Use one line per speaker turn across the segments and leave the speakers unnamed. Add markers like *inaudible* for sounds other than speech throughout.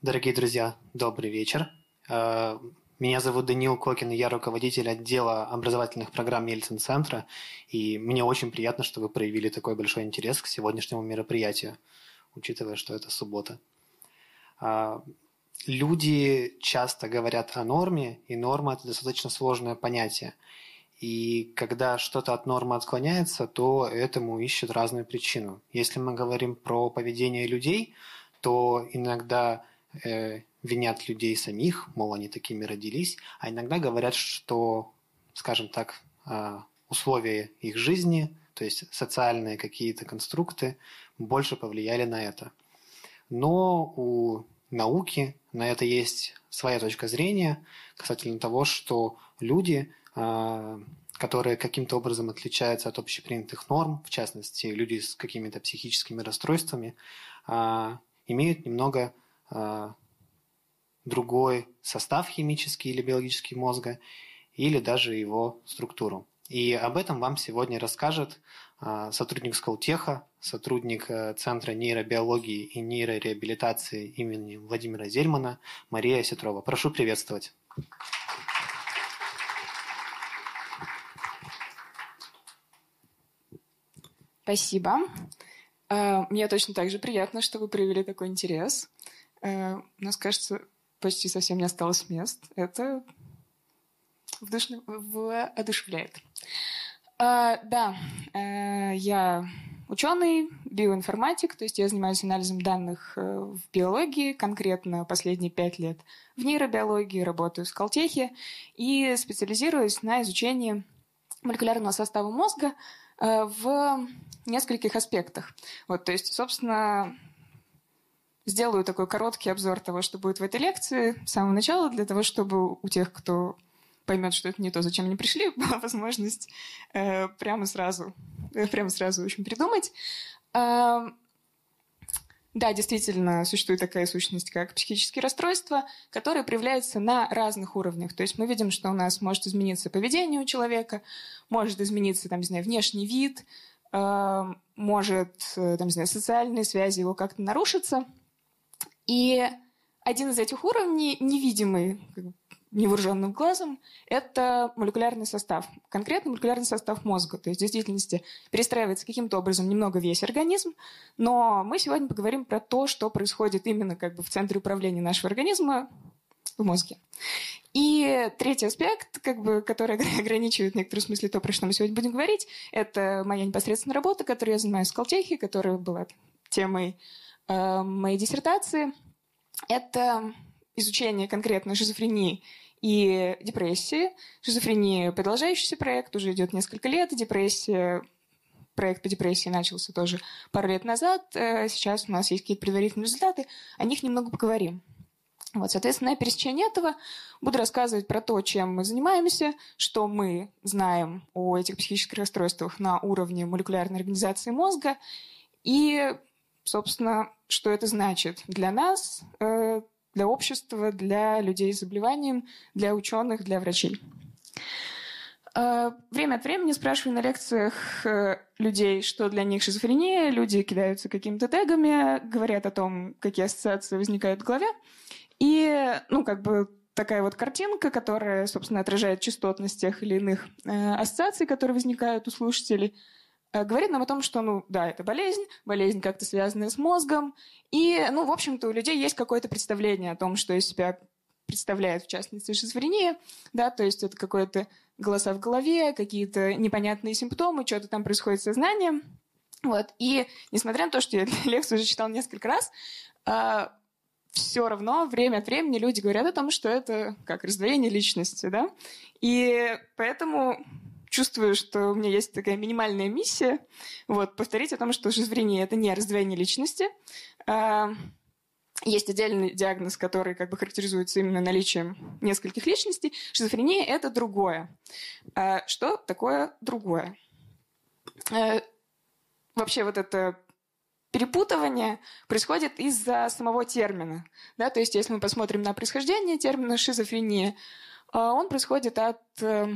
Дорогие друзья, добрый вечер. Э, меня зовут Даниил Кокин, и я руководитель отдела образовательных программ Ельцин-центра, и мне очень приятно, что вы проявили такой большой интерес к сегодняшнему мероприятию, учитывая, что это суббота. Э, люди часто говорят о норме, и норма – это достаточно сложное понятие. И когда что-то от нормы отклоняется, то этому ищут разную причину. Если мы говорим про поведение людей, то иногда э, винят людей самих, мол, они такими родились, а иногда говорят, что, скажем так, э, условия их жизни, то есть социальные какие-то конструкты, больше повлияли на это. Но у науки на это есть своя точка зрения касательно того, что люди, э, которые каким-то образом отличаются от общепринятых норм, в частности, люди с какими-то психическими расстройствами, э, имеют немного а, другой состав химический или биологический мозга, или даже его структуру. И об этом вам сегодня расскажет а, сотрудник Сколтеха, сотрудник э, Центра нейробиологии и нейрореабилитации имени Владимира Зельмана Мария Сетрова. Прошу приветствовать.
Спасибо. Э, мне точно так же приятно, что вы проявили такой интерес. Э, у нас, кажется, почти совсем не осталось мест. Это воодушевляет. Э, да, я ученый, биоинформатик, то есть я занимаюсь анализом данных в биологии, конкретно последние пять лет в нейробиологии, работаю в Скалтехе и специализируюсь на изучении молекулярного состава мозга в нескольких аспектах. Вот, то есть, собственно, сделаю такой короткий обзор того, что будет в этой лекции с самого начала, для того, чтобы у тех, кто поймет, что это не то, зачем они пришли, *laughs* была возможность э, прямо сразу, э, прямо сразу, в общем, придумать. Э, да, действительно, существует такая сущность, как психические расстройства, которые проявляются на разных уровнях. То есть мы видим, что у нас может измениться поведение у человека, может измениться, там, не знаю, внешний вид, Эм, может, э, там, не знаю, социальные связи его как-то нарушатся. И один из этих уровней, невидимый невооруженным глазом, это молекулярный состав. Конкретно молекулярный состав мозга. То есть в действительности перестраивается каким-то образом немного весь организм. Но мы сегодня поговорим про то, что происходит именно как бы в центре управления нашего организма в мозге. И третий аспект, как бы, который *laughs* ограничивает в некотором смысле то, про что мы сегодня будем говорить, это моя непосредственная работа, которой я занимаюсь в Колтехе, которая была темой моей диссертации. Это изучение конкретно шизофрении и депрессии. Шизофрения – продолжающийся проект, уже идет несколько лет. Депрессия проект по депрессии начался тоже пару лет назад. Э, сейчас у нас есть какие-то предварительные результаты. О них немного поговорим. Вот, соответственно, на пересечении этого буду рассказывать про то, чем мы занимаемся, что мы знаем о этих психических расстройствах на уровне молекулярной организации мозга и, собственно, что это значит для нас, э, для общества, для людей с заболеванием, для ученых, для врачей. Э, время от времени спрашиваю на лекциях э, людей, что для них шизофрения. Люди кидаются какими-то тегами, говорят о том, какие ассоциации возникают в голове. И, ну, как бы такая вот картинка, которая, собственно, отражает частотность тех или иных ассоциаций, которые возникают у слушателей, говорит нам о том, что, ну, да, это болезнь, болезнь как-то связанная с мозгом, и, ну, в общем-то, у людей есть какое-то представление о том, что из себя представляет, в частности, шизофрения, да, то есть это какое-то голоса в голове, какие-то непонятные симптомы, что-то там происходит с сознанием, вот, и несмотря на то, что я *laughs* лекцию уже читал несколько раз, э, все равно время от времени люди говорят о том, что это как раздвоение личности, да, и поэтому чувствую, что у меня есть такая минимальная миссия, вот, повторить о том, что шизофрения – это не раздвоение личности, а, есть отдельный диагноз, который как бы характеризуется именно наличием нескольких личностей. Шизофрения – это другое. А, что такое другое? А, вообще вот это перепутывание происходит из-за самого термина. Да? То есть, если мы посмотрим на происхождение термина шизофрения, он происходит от э,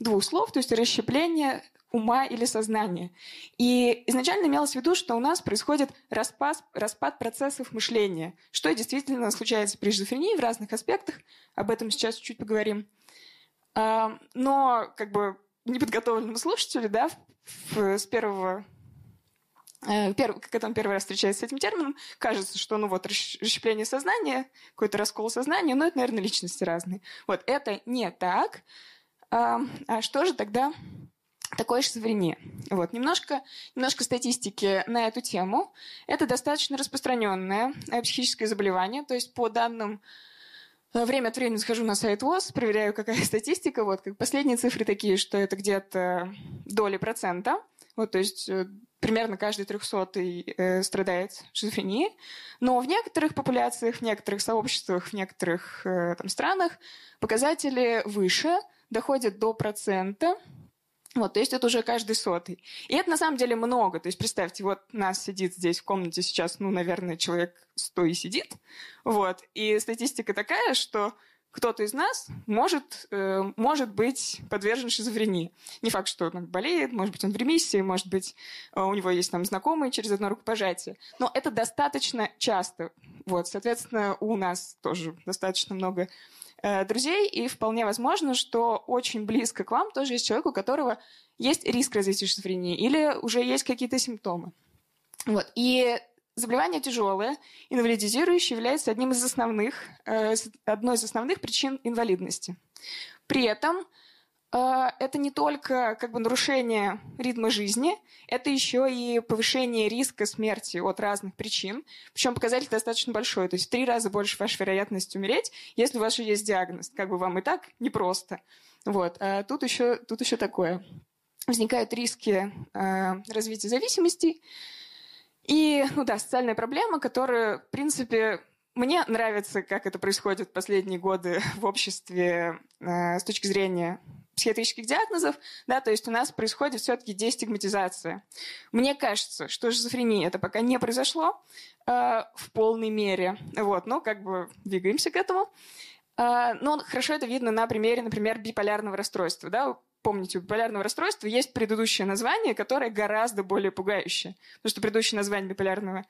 двух слов, то есть расщепление ума или сознания. И изначально имелось в виду, что у нас происходит распад, распад процессов мышления, что действительно случается при шизофрении в разных аспектах. Об этом сейчас чуть поговорим. А, но как бы неподготовленному слушателю, да, с первого Первый, когда он первый раз встречается с этим термином, кажется, что ну вот расщепление сознания, какой-то раскол сознания, но это, наверное, личности разные. Вот это не так. А, а что же тогда такое шизофрения? Вот, немножко, немножко статистики на эту тему. Это достаточно распространенное э, психическое заболевание, то есть по данным э, Время от времени захожу на сайт ВОЗ, проверяю, какая *laughs* статистика. Вот, как последние цифры такие, что это где-то доли процента. Вот, то есть примерно каждый трехсотый э, страдает шизофренией. Но в некоторых популяциях, в некоторых сообществах, в некоторых э, там, странах показатели выше, доходят до процента. Вот, то есть это уже каждый сотый. И это на самом деле много. То есть представьте, вот нас сидит здесь в комнате сейчас, ну, наверное, человек сто и сидит. Вот. И статистика такая, что кто-то из нас может, э, может быть подвержен шизофрении. Не факт, что он болеет, может быть, он в ремиссии, может быть, э, у него есть там знакомые через одно рукопожатие. Но это достаточно часто. Вот, соответственно, у нас тоже достаточно много э, друзей, и вполне возможно, что очень близко к вам тоже есть человек, у которого есть риск развития шизофрении или уже есть какие-то симптомы. Вот. И Заболевание тяжелое, инвалидизирующее, является одним из основных, э, одной из основных причин инвалидности. При этом э, это не только как бы нарушение ритма жизни, это еще и повышение риска смерти от разных причин. Причем показатель достаточно большой, то есть в три раза больше ваша вероятность умереть, если у вас же есть диагноз. Как бы вам и так непросто. Вот. А тут еще, тут еще такое. Возникают риски э, развития зависимостей, и, ну да, социальная проблема, которая, в принципе, мне нравится, как это происходит в последние годы *laughs* в обществе э, с точки зрения психиатрических диагнозов, да, то есть у нас происходит все-таки дестигматизация. Мне кажется, что шизофрения это пока не произошло э, в полной мере, вот, но как бы двигаемся к этому. Э, но хорошо это видно на примере, например, биполярного расстройства, да, помните, у биполярного расстройства есть предыдущее название, которое гораздо более пугающее. Потому что предыдущее название биполярного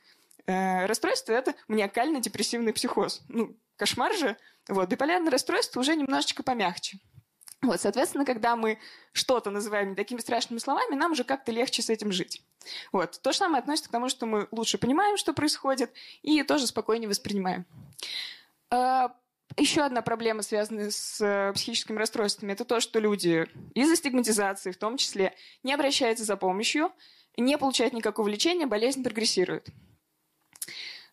э, расстройства – это маниакально-депрессивный психоз. Ну, кошмар же. Вот, биполярное расстройство уже немножечко помягче. Вот, соответственно, когда мы что-то называем не такими страшными словами, нам уже как-то легче с этим жить. Вот. То же самое относится к тому, что мы лучше понимаем, что происходит, и тоже спокойнее воспринимаем. Еще одна проблема, связанная с э, психическими расстройствами, это то, что люди из-за стигматизации, в том числе, не обращаются за помощью, не получают никакого лечения, болезнь прогрессирует.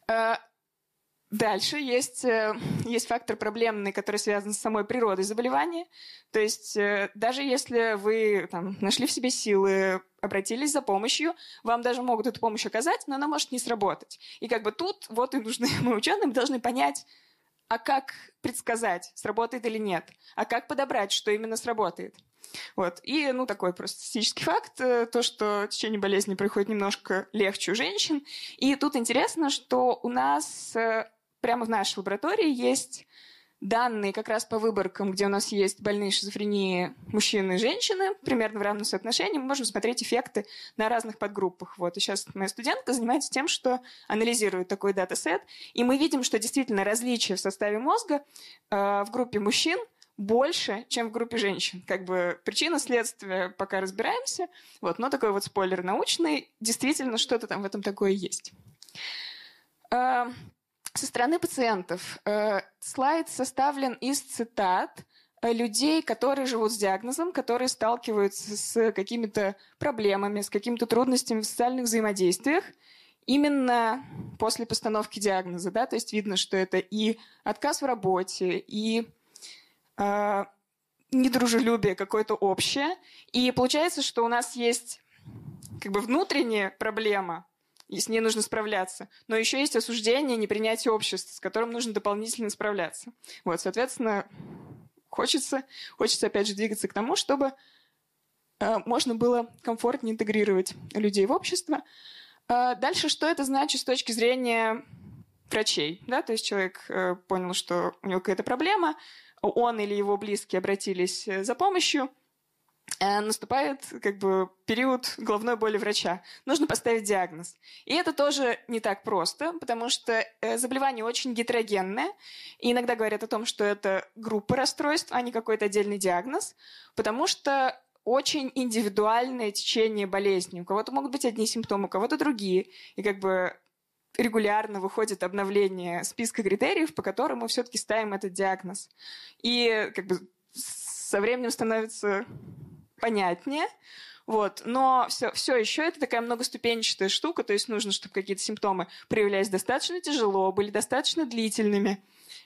Э, дальше есть, э, есть фактор проблемный, который связан с самой природой заболевания. То есть даже если вы там, нашли в себе силы, обратились за помощью, вам даже могут эту помощь оказать, но она может не сработать. И как бы тут вот и нужны *laughs* мы ученые должны понять, а как предсказать, сработает или нет, а как подобрать, что именно сработает. Вот. И, ну, такой просто статистический факт, э, то, что течение болезни проходит немножко легче у женщин. И тут интересно, что у нас э, прямо в нашей лаборатории есть данные как раз по выборкам, где у нас есть больные шизофрении мужчины и женщины, примерно в равном соотношении, мы можем смотреть эффекты на разных подгруппах. Вот. И сейчас моя студентка занимается тем, что анализирует такой датасет, и мы видим, что действительно различия в составе мозга э, в группе мужчин больше, чем в группе женщин. Как бы причина следствия пока разбираемся, вот, но такой вот спойлер научный, действительно что-то там в этом такое есть. Со стороны пациентов э, слайд составлен из цитат э, людей, которые живут с диагнозом, которые сталкиваются с какими-то проблемами, с какими-то трудностями в социальных взаимодействиях именно после постановки диагноза. Да? То есть видно, что это и отказ в работе, и э, недружелюбие какое-то общее. И получается, что у нас есть как бы внутренняя проблема, и с ней нужно справляться. Но еще есть осуждение, непринятие общества, с которым нужно дополнительно справляться. Вот, соответственно, хочется, хочется опять же двигаться к тому, чтобы э, можно было комфортнее интегрировать людей в общество. Э, дальше, что это значит с точки зрения врачей, да, то есть человек э, понял, что у него какая-то проблема, он или его близкие обратились э, за помощью, наступает как бы период головной боли врача. Нужно поставить диагноз. И это тоже не так просто, потому что э, заболевание очень гетерогенное. И иногда говорят о том, что это группа расстройств, а не какой-то отдельный диагноз, потому что очень индивидуальное течение болезни. У кого-то могут быть одни симптомы, у кого-то другие. И как бы регулярно выходит обновление списка критериев, по которым мы все-таки ставим этот диагноз. И как бы со временем становится понятнее, вот. Но все, все еще это такая многоступенчатая штука, то есть нужно, чтобы какие-то симптомы проявлялись достаточно тяжело, были достаточно длительными,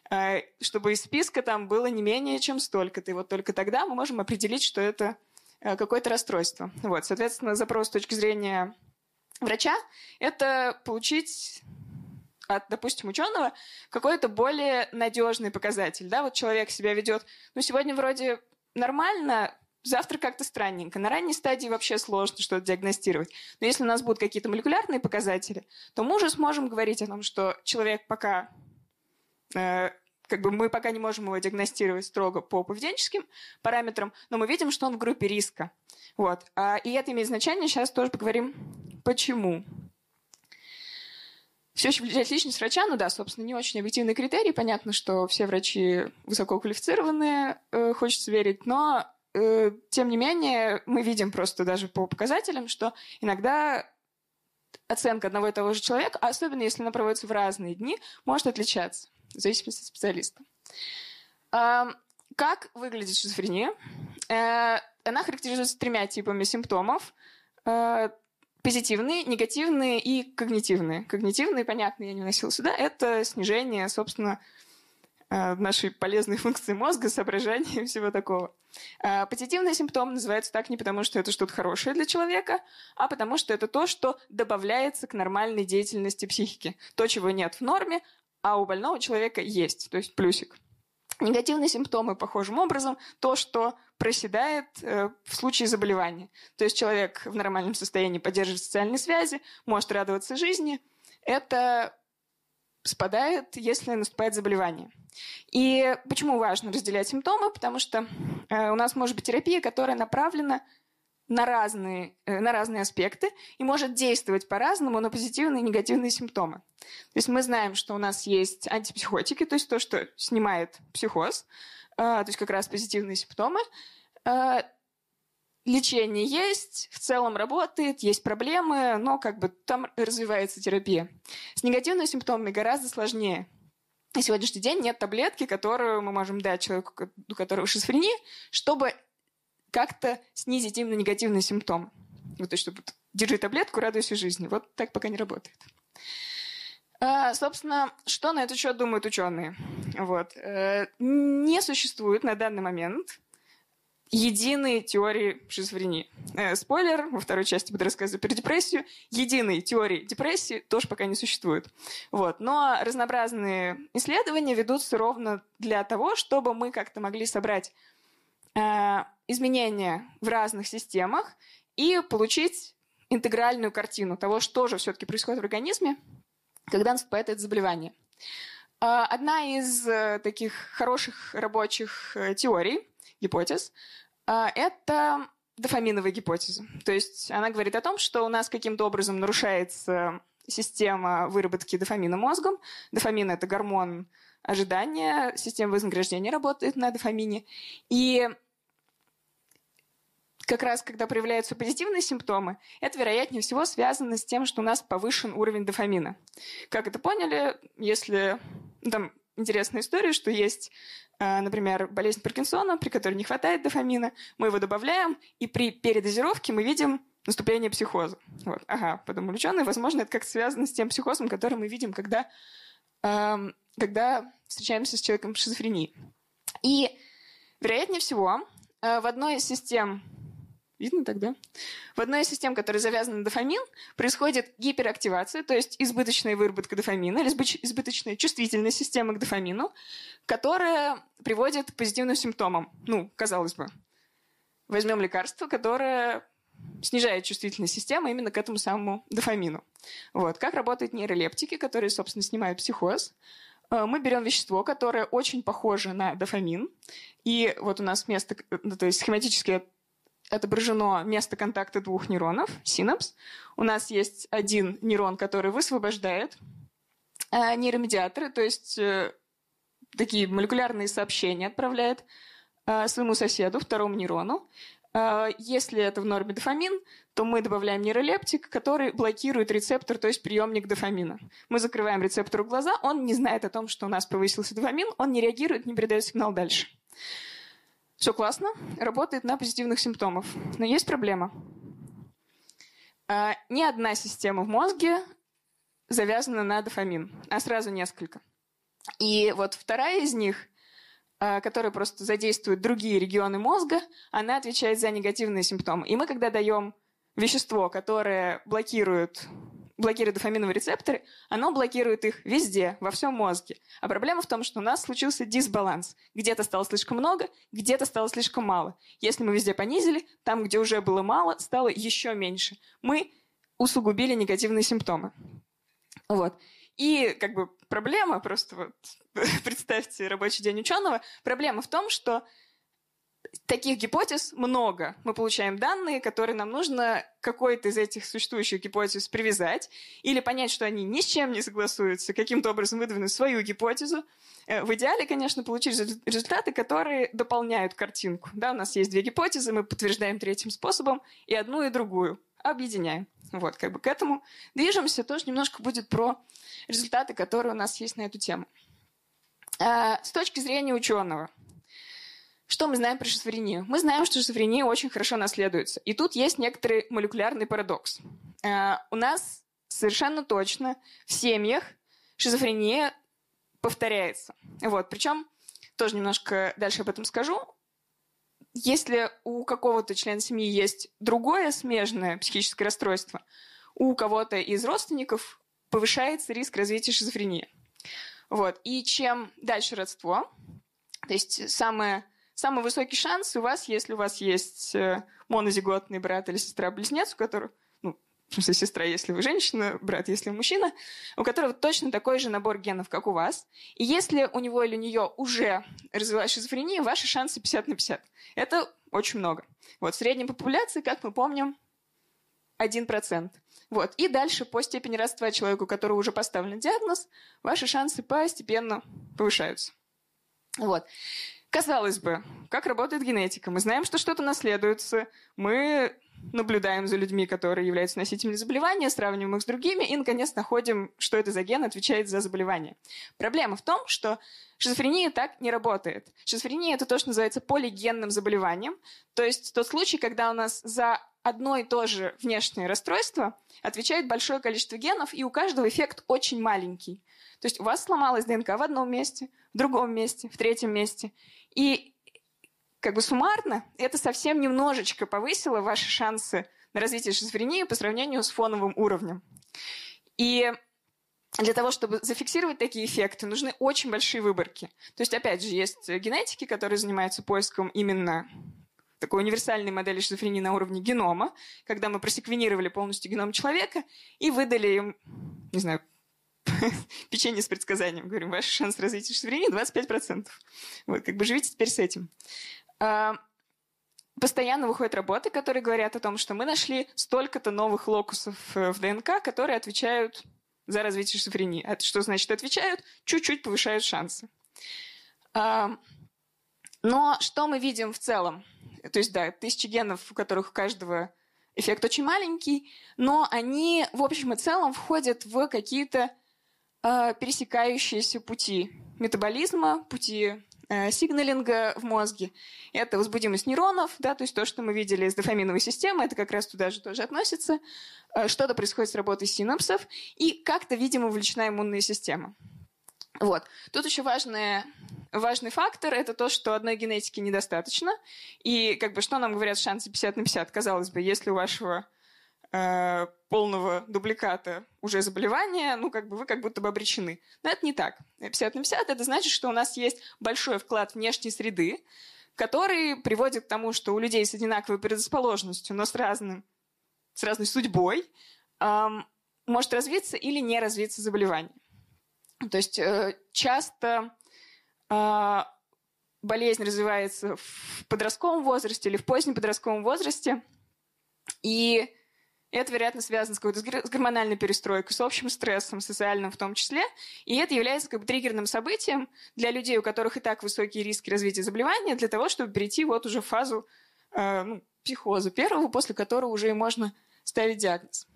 э, чтобы из списка там было не менее чем столько-то. И вот только тогда мы можем определить, что это э, какое-то расстройство. Вот. Соответственно, запрос с точки зрения врача – это получить от, допустим, ученого какой-то более надежный показатель. Да? Вот человек себя ведет, ну, сегодня вроде нормально, завтра как-то странненько. На ранней стадии вообще сложно что-то диагностировать. Но если у нас будут какие-то молекулярные показатели, то мы уже сможем говорить о том, что человек пока э, как бы мы пока не можем его диагностировать строго по поведенческим параметрам, но мы видим, что он в группе риска. Вот. А, и это имеет значение. Сейчас тоже поговорим, почему. Все еще влияет личность врача, ну да, собственно, не очень объективный критерий. Понятно, что все врачи высококвалифицированные, э, хочется верить, но тем не менее, мы видим просто даже по показателям, что иногда оценка одного и того же человека, особенно если она проводится в разные дни, может отличаться в зависимости от специалиста. Как выглядит шизофрения? Э, она характеризуется тремя типами симптомов. Э, позитивные, негативные и когнитивные. Когнитивные, понятно, я не вносила сюда, это снижение, собственно, нашей полезной функции мозга, соображения и всего такого. А, позитивный симптом называется так не потому, что это что-то хорошее для человека, а потому что это то, что добавляется к нормальной деятельности психики. То, чего нет в норме, а у больного человека есть, то есть плюсик. Негативные симптомы похожим образом то, что проседает э, в случае заболевания. То есть человек в нормальном состоянии поддерживает социальные связи, может радоваться жизни. Это спадает, если наступает заболевание. И почему важно разделять симптомы? Потому что э, у нас может быть терапия, которая направлена на разные, э, на разные аспекты и может действовать по-разному на позитивные и негативные симптомы. То есть мы знаем, что у нас есть антипсихотики, то есть то, что снимает психоз, э, то есть как раз позитивные симптомы. Лечение есть, в целом работает, есть проблемы, но как бы там развивается терапия. С негативными симптомами гораздо сложнее. На сегодняшний день нет таблетки, которую мы можем дать человеку, у которого шизофрения, чтобы как-то снизить именно негативные симптомы. Вот, то есть, чтобы держи таблетку, радуйся жизни. Вот так пока не работает. А, собственно, что на этот счет думают ученые? Вот. Э, не существует на данный момент единой теории шизофрении. Э, спойлер, во второй части буду рассказывать про депрессию. Единой теории депрессии тоже пока не существует. Вот. Но разнообразные исследования ведутся ровно для того, чтобы мы как-то могли собрать э, изменения в разных системах и получить интегральную картину того, что же все-таки происходит в организме, когда наступает это заболевание. Э, одна из э, таких хороших рабочих э, теорий, гипотез, это дофаминовая гипотеза. То есть она говорит о том, что у нас каким-то образом нарушается система выработки дофамина мозгом. Дофамин – это гормон ожидания, система вознаграждения работает на дофамине. И как раз когда проявляются позитивные симптомы, это, вероятнее всего, связано с тем, что у нас повышен уровень дофамина. Как это поняли, если... Ну, там интересная история, что есть например, болезнь Паркинсона, при которой не хватает дофамина, мы его добавляем, и при передозировке мы видим наступление психоза. Вот. Ага, подумали ученые, возможно, это как-то связано с тем психозом, который мы видим, когда, эм, когда встречаемся с человеком с шизофренией. И, вероятнее всего, э, в одной из систем Видно тогда? В одной из систем, которая завязана на дофамин, происходит гиперактивация, то есть избыточная выработка дофамина или избыточная чувствительность системы к дофамину, которая приводит к позитивным симптомам. Ну, казалось бы. Возьмем лекарство, которое снижает чувствительность системы именно к этому самому дофамину. Вот. Как работают нейролептики, которые, собственно, снимают психоз? Э, мы берем вещество, которое очень похоже на дофамин, и вот у нас место, ну, то есть схематически отображено место контакта двух нейронов, синапс. У нас есть один нейрон, который высвобождает э, нейромедиаторы, то есть э, такие молекулярные сообщения отправляет э, своему соседу, второму нейрону. Если это в норме дофамин, то мы добавляем нейролептик, который блокирует рецептор, то есть приемник дофамина. Мы закрываем рецептору глаза, он не знает о том, что у нас повысился дофамин, он не реагирует, не передает сигнал дальше. Все классно, работает на позитивных симптомах. Но есть проблема. А, ни одна система в мозге завязана на дофамин, а сразу несколько. И вот вторая из них, а, которая просто задействует другие регионы мозга, она отвечает за негативные симптомы. И мы, когда даем вещество, которое блокирует блокирует дофаминовые рецепторы, оно блокирует их везде, во всем мозге. А проблема в том, что у нас случился дисбаланс. Где-то стало слишком много, где-то стало слишком мало. Если мы везде понизили, там, где уже было мало, стало еще меньше. Мы усугубили негативные симптомы. Вот. И как бы проблема, просто вот *laughs* представьте рабочий день ученого, проблема в том, что таких гипотез много. Мы получаем данные, которые нам нужно какой-то из этих существующих гипотез привязать или понять, что они ни с чем не согласуются, каким-то образом выдвинуть свою гипотезу. Э, в идеале, конечно, получить результаты, которые дополняют картинку. Да, у нас есть две гипотезы, мы подтверждаем третьим способом и одну, и другую объединяем. Вот, как бы к этому движемся. Тоже немножко будет про результаты, которые у нас есть на эту тему. А, с точки зрения ученого – что мы знаем про шизофрению? Мы знаем, что шизофрения очень хорошо наследуется. И тут есть некоторый молекулярный парадокс. Э, у нас совершенно точно в семьях шизофрения повторяется. Вот. Причем, тоже немножко дальше об этом скажу, если у какого-то члена семьи есть другое смежное психическое расстройство, у кого-то из родственников повышается риск развития шизофрении. Вот. И чем дальше родство, то есть самое самый высокий шанс у вас, если у вас есть э, монозиготный брат или сестра-близнец, у которых, ну, в смысле, сестра, если вы женщина, брат, если вы мужчина, у которого точно такой же набор генов, как у вас. И если у него или у нее уже развилась шизофрения, ваши шансы 50 на 50. Это очень много. Вот, в средней популяции, как мы помним, 1%. Вот. И дальше, по степени родства человеку, у которого уже поставлен диагноз, ваши шансы постепенно повышаются. Вот. Казалось бы, как работает генетика? Мы знаем, что что-то наследуется, мы наблюдаем за людьми, которые являются носителями заболевания, сравниваем их с другими и, наконец, находим, что это за ген отвечает за заболевание. Проблема в том, что шизофрения так не работает. Шизофрения – это то, что называется полигенным заболеванием, то есть тот случай, когда у нас за одно и то же внешнее расстройство отвечает большое количество генов, и у каждого эффект очень маленький. То есть у вас сломалась ДНК в одном месте, в другом месте, в третьем месте. И как бы суммарно это совсем немножечко повысило ваши шансы на развитие шизофрении по сравнению с фоновым уровнем. И для того, чтобы зафиксировать такие эффекты, нужны очень большие выборки. То есть, опять же, есть генетики, которые занимаются поиском именно такой универсальной модели шизофрении на уровне генома, когда мы просеквенировали полностью геном человека и выдали им, не знаю, *laughs* печенье с предсказанием. Говорим, ваш шанс развития шизофрении 25%. Вот, как бы живите теперь с этим. А, постоянно выходят работы, которые говорят о том, что мы нашли столько-то новых локусов э, в ДНК, которые отвечают за развитие шизофрении. Это что значит отвечают? Чуть-чуть повышают шансы. А, но что мы видим в целом? То есть, да, тысячи генов, у которых у каждого эффект очень маленький, но они в общем и целом входят в какие-то э, пересекающиеся пути метаболизма, пути э, сигналинга в мозге. Это возбудимость нейронов, да, то есть то, что мы видели из дофаминовой системы, это как раз туда же тоже относится. Э, что-то происходит с работой синапсов, и как-то, видимо, увлечена иммунная система. Вот. Тут еще важное, важный фактор – это то, что одной генетики недостаточно. И как бы что нам говорят шансы 50 на 50? Казалось бы, если у вашего Э, полного дубликата уже заболевания, ну, как бы вы как будто бы обречены. Но это не так. 50 на 50 это значит, что у нас есть большой вклад внешней среды, который приводит к тому, что у людей с одинаковой предрасположенностью, но с разным с разной судьбой может развиться или не развиться заболевание. То есть э, часто а, болезнь развивается в подростковом возрасте или в позднем подростковом возрасте, и это, вероятно, связано с какой-то с гормональной перестройкой, с общим стрессом, социальным в том числе. И это является как бы триггерным событием для людей, у которых и так высокие риски развития заболевания, для того, чтобы перейти вот уже в фазу э, ну, психоза первого, после которого уже и можно ставить диагноз.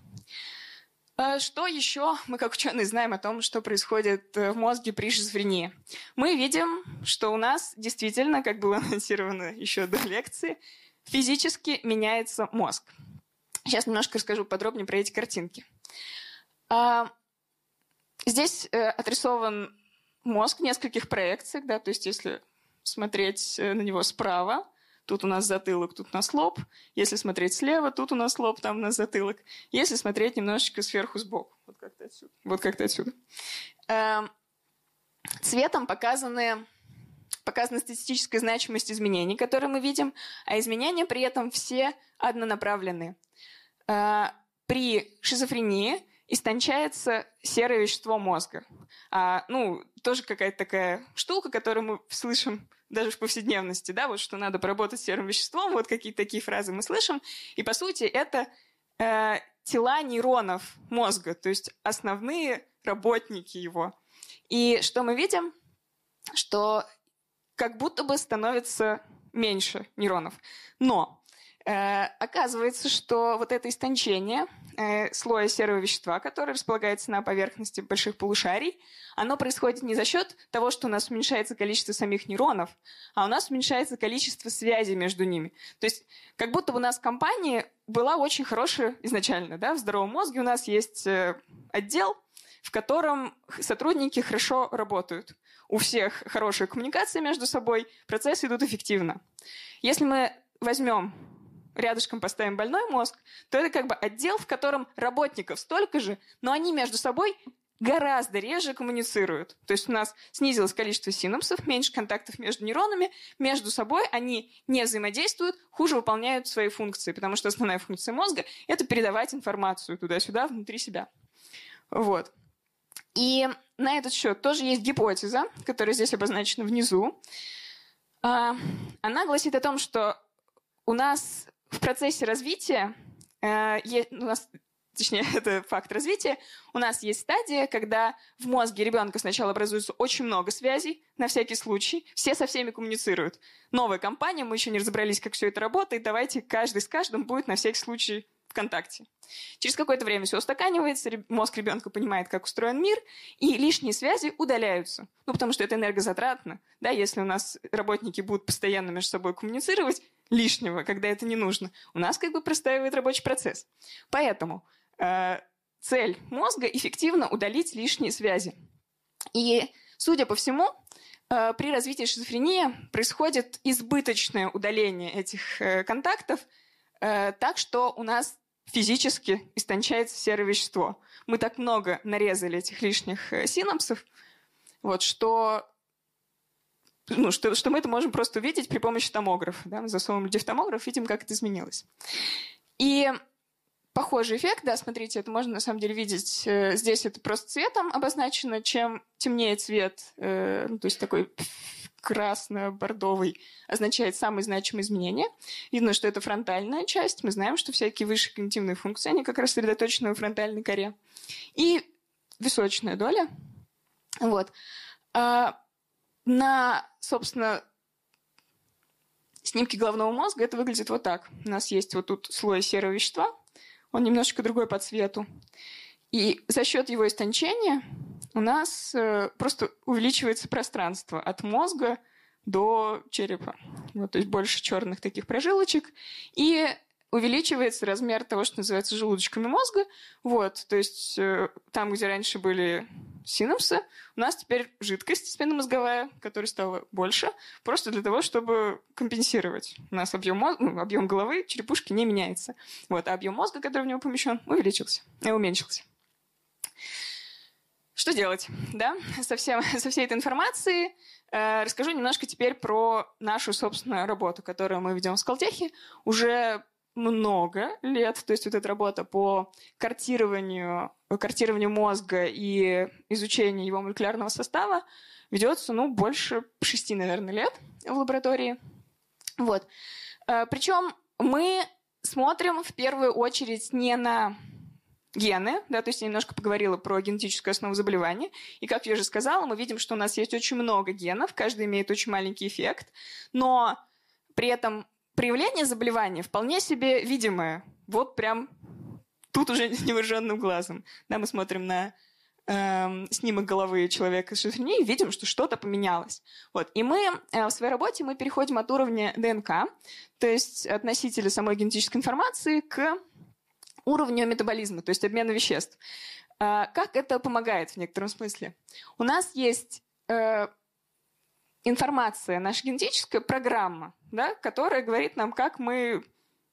А что еще мы, как ученые, знаем о том, что происходит э, в мозге при шизофрении? Мы видим, что у нас действительно, как было *laughs* анонсировано еще до лекции, физически меняется мозг. Сейчас немножко расскажу подробнее про эти картинки. А, здесь э, отрисован мозг в нескольких проекциях, да, то есть если смотреть э, на него справа, Тут у нас затылок, тут у нас лоб. Если смотреть слева, тут у нас лоб, там у нас затылок. Если смотреть немножечко сверху сбоку. Вот как-то отсюда. Вот как-то отсюда. Эм, цветом показаны показана статистическая значимость изменений, которые мы видим, а изменения при этом все однонаправленные. Э, при шизофрении истончается серое вещество мозга. А, ну, тоже какая-то такая штука, которую мы слышим даже в повседневности, да, вот что надо поработать с серым веществом, вот какие-то такие фразы мы слышим. И, по сути, это э, тела нейронов мозга, то есть основные работники его. И что мы видим? Что как будто бы становится меньше нейронов. Но э, оказывается, что вот это истончение э, слоя серого вещества, который располагается на поверхности больших полушарий, оно происходит не за счет того, что у нас уменьшается количество самих нейронов, а у нас уменьшается количество связей между ними. То есть как будто у нас в компании была очень хорошая изначально, да, в здоровом мозге у нас есть э, отдел, в котором сотрудники хорошо работают. У всех хорошая коммуникация между собой, процессы идут эффективно. Если мы возьмем рядышком поставим больной мозг, то это как бы отдел, в котором работников столько же, но они между собой гораздо реже коммуницируют. То есть у нас снизилось количество синапсов, меньше контактов между нейронами, между собой они не взаимодействуют, хуже выполняют свои функции, потому что основная функция мозга – это передавать информацию туда-сюда, внутри себя. Вот. И на этот счет тоже есть гипотеза, которая здесь обозначена внизу. А, она гласит о том, что у нас в процессе развития э, у нас точнее, *laughs* это факт развития, у нас есть стадия, когда в мозге ребенка сначала образуется очень много связей, на всякий случай, все со всеми коммуницируют. Новая компания, мы еще не разобрались, как все это работает, давайте каждый с каждым будет на всякий случай в контакте. Через какое-то время все устаканивается, мозг ребенка понимает, как устроен мир, и лишние связи удаляются. Ну, потому что это энергозатратно. Да, если у нас работники будут постоянно между собой коммуницировать, лишнего, когда это не нужно, у нас как бы простаивает рабочий процесс. Поэтому Э, цель мозга эффективно удалить лишние связи. И, судя по всему, э, при развитии шизофрении происходит избыточное удаление этих э, контактов, так что у нас физически истончается серое вещество. Мы так много нарезали этих лишних синапсов, вот, что, ну, что, что мы это можем просто увидеть при помощи томографа. Да? Мы засовываем людей в томограф, видим, как это изменилось. И похожий эффект, да, смотрите, это можно на самом деле видеть. Э, здесь это просто цветом обозначено. Чем темнее цвет, э, ну, то есть такой красно-бордовый, означает самые значимые изменения. Видно, что это фронтальная часть. Мы знаем, что всякие высшие когнитивные функции, они как раз сосредоточены в фронтальной коре. И височная доля. Вот. А на, собственно, снимке головного мозга это выглядит вот так. У нас есть вот тут слой серого вещества, он немножечко другой по цвету. И за счет его истончения у нас э, просто увеличивается пространство от мозга до черепа. Вот, то есть больше черных таких прожилочек. И увеличивается размер того, что называется желудочками мозга. Вот, то есть э, там, где раньше были синапсы, у нас теперь жидкость спинномозговая, которая стала больше, просто для того, чтобы компенсировать. У нас объем, мозга, ну, объем головы, черепушки не меняется. Вот, а объем мозга, который в него помещен, увеличился, и уменьшился. Что делать, да, со, всем, *laughs* со всей этой информацией? Э, расскажу немножко теперь про нашу собственную работу, которую мы ведем в Скалтехе уже много лет, то есть вот эта работа по картированию, картированию мозга и изучению его молекулярного состава ведется, ну, больше шести, наверное, лет в лаборатории. Вот. Э, Причем мы смотрим в первую очередь не на гены, да, то есть я немножко поговорила про генетическую основу заболевания, и, как я уже сказала, мы видим, что у нас есть очень много генов, каждый имеет очень маленький эффект, но при этом проявление заболевания вполне себе видимое, вот прям тут уже *laughs* невооруженным глазом. Да, мы смотрим на э, снимок головы человека с шизофренией, видим, что что-то поменялось. Вот. И мы э, в своей работе мы переходим от уровня ДНК, то есть от самой генетической информации, к уровню метаболизма, то есть обмена веществ. Э, как это помогает в некотором смысле? У нас есть э, информация, наша генетическая программа, да, которая говорит нам, как мы,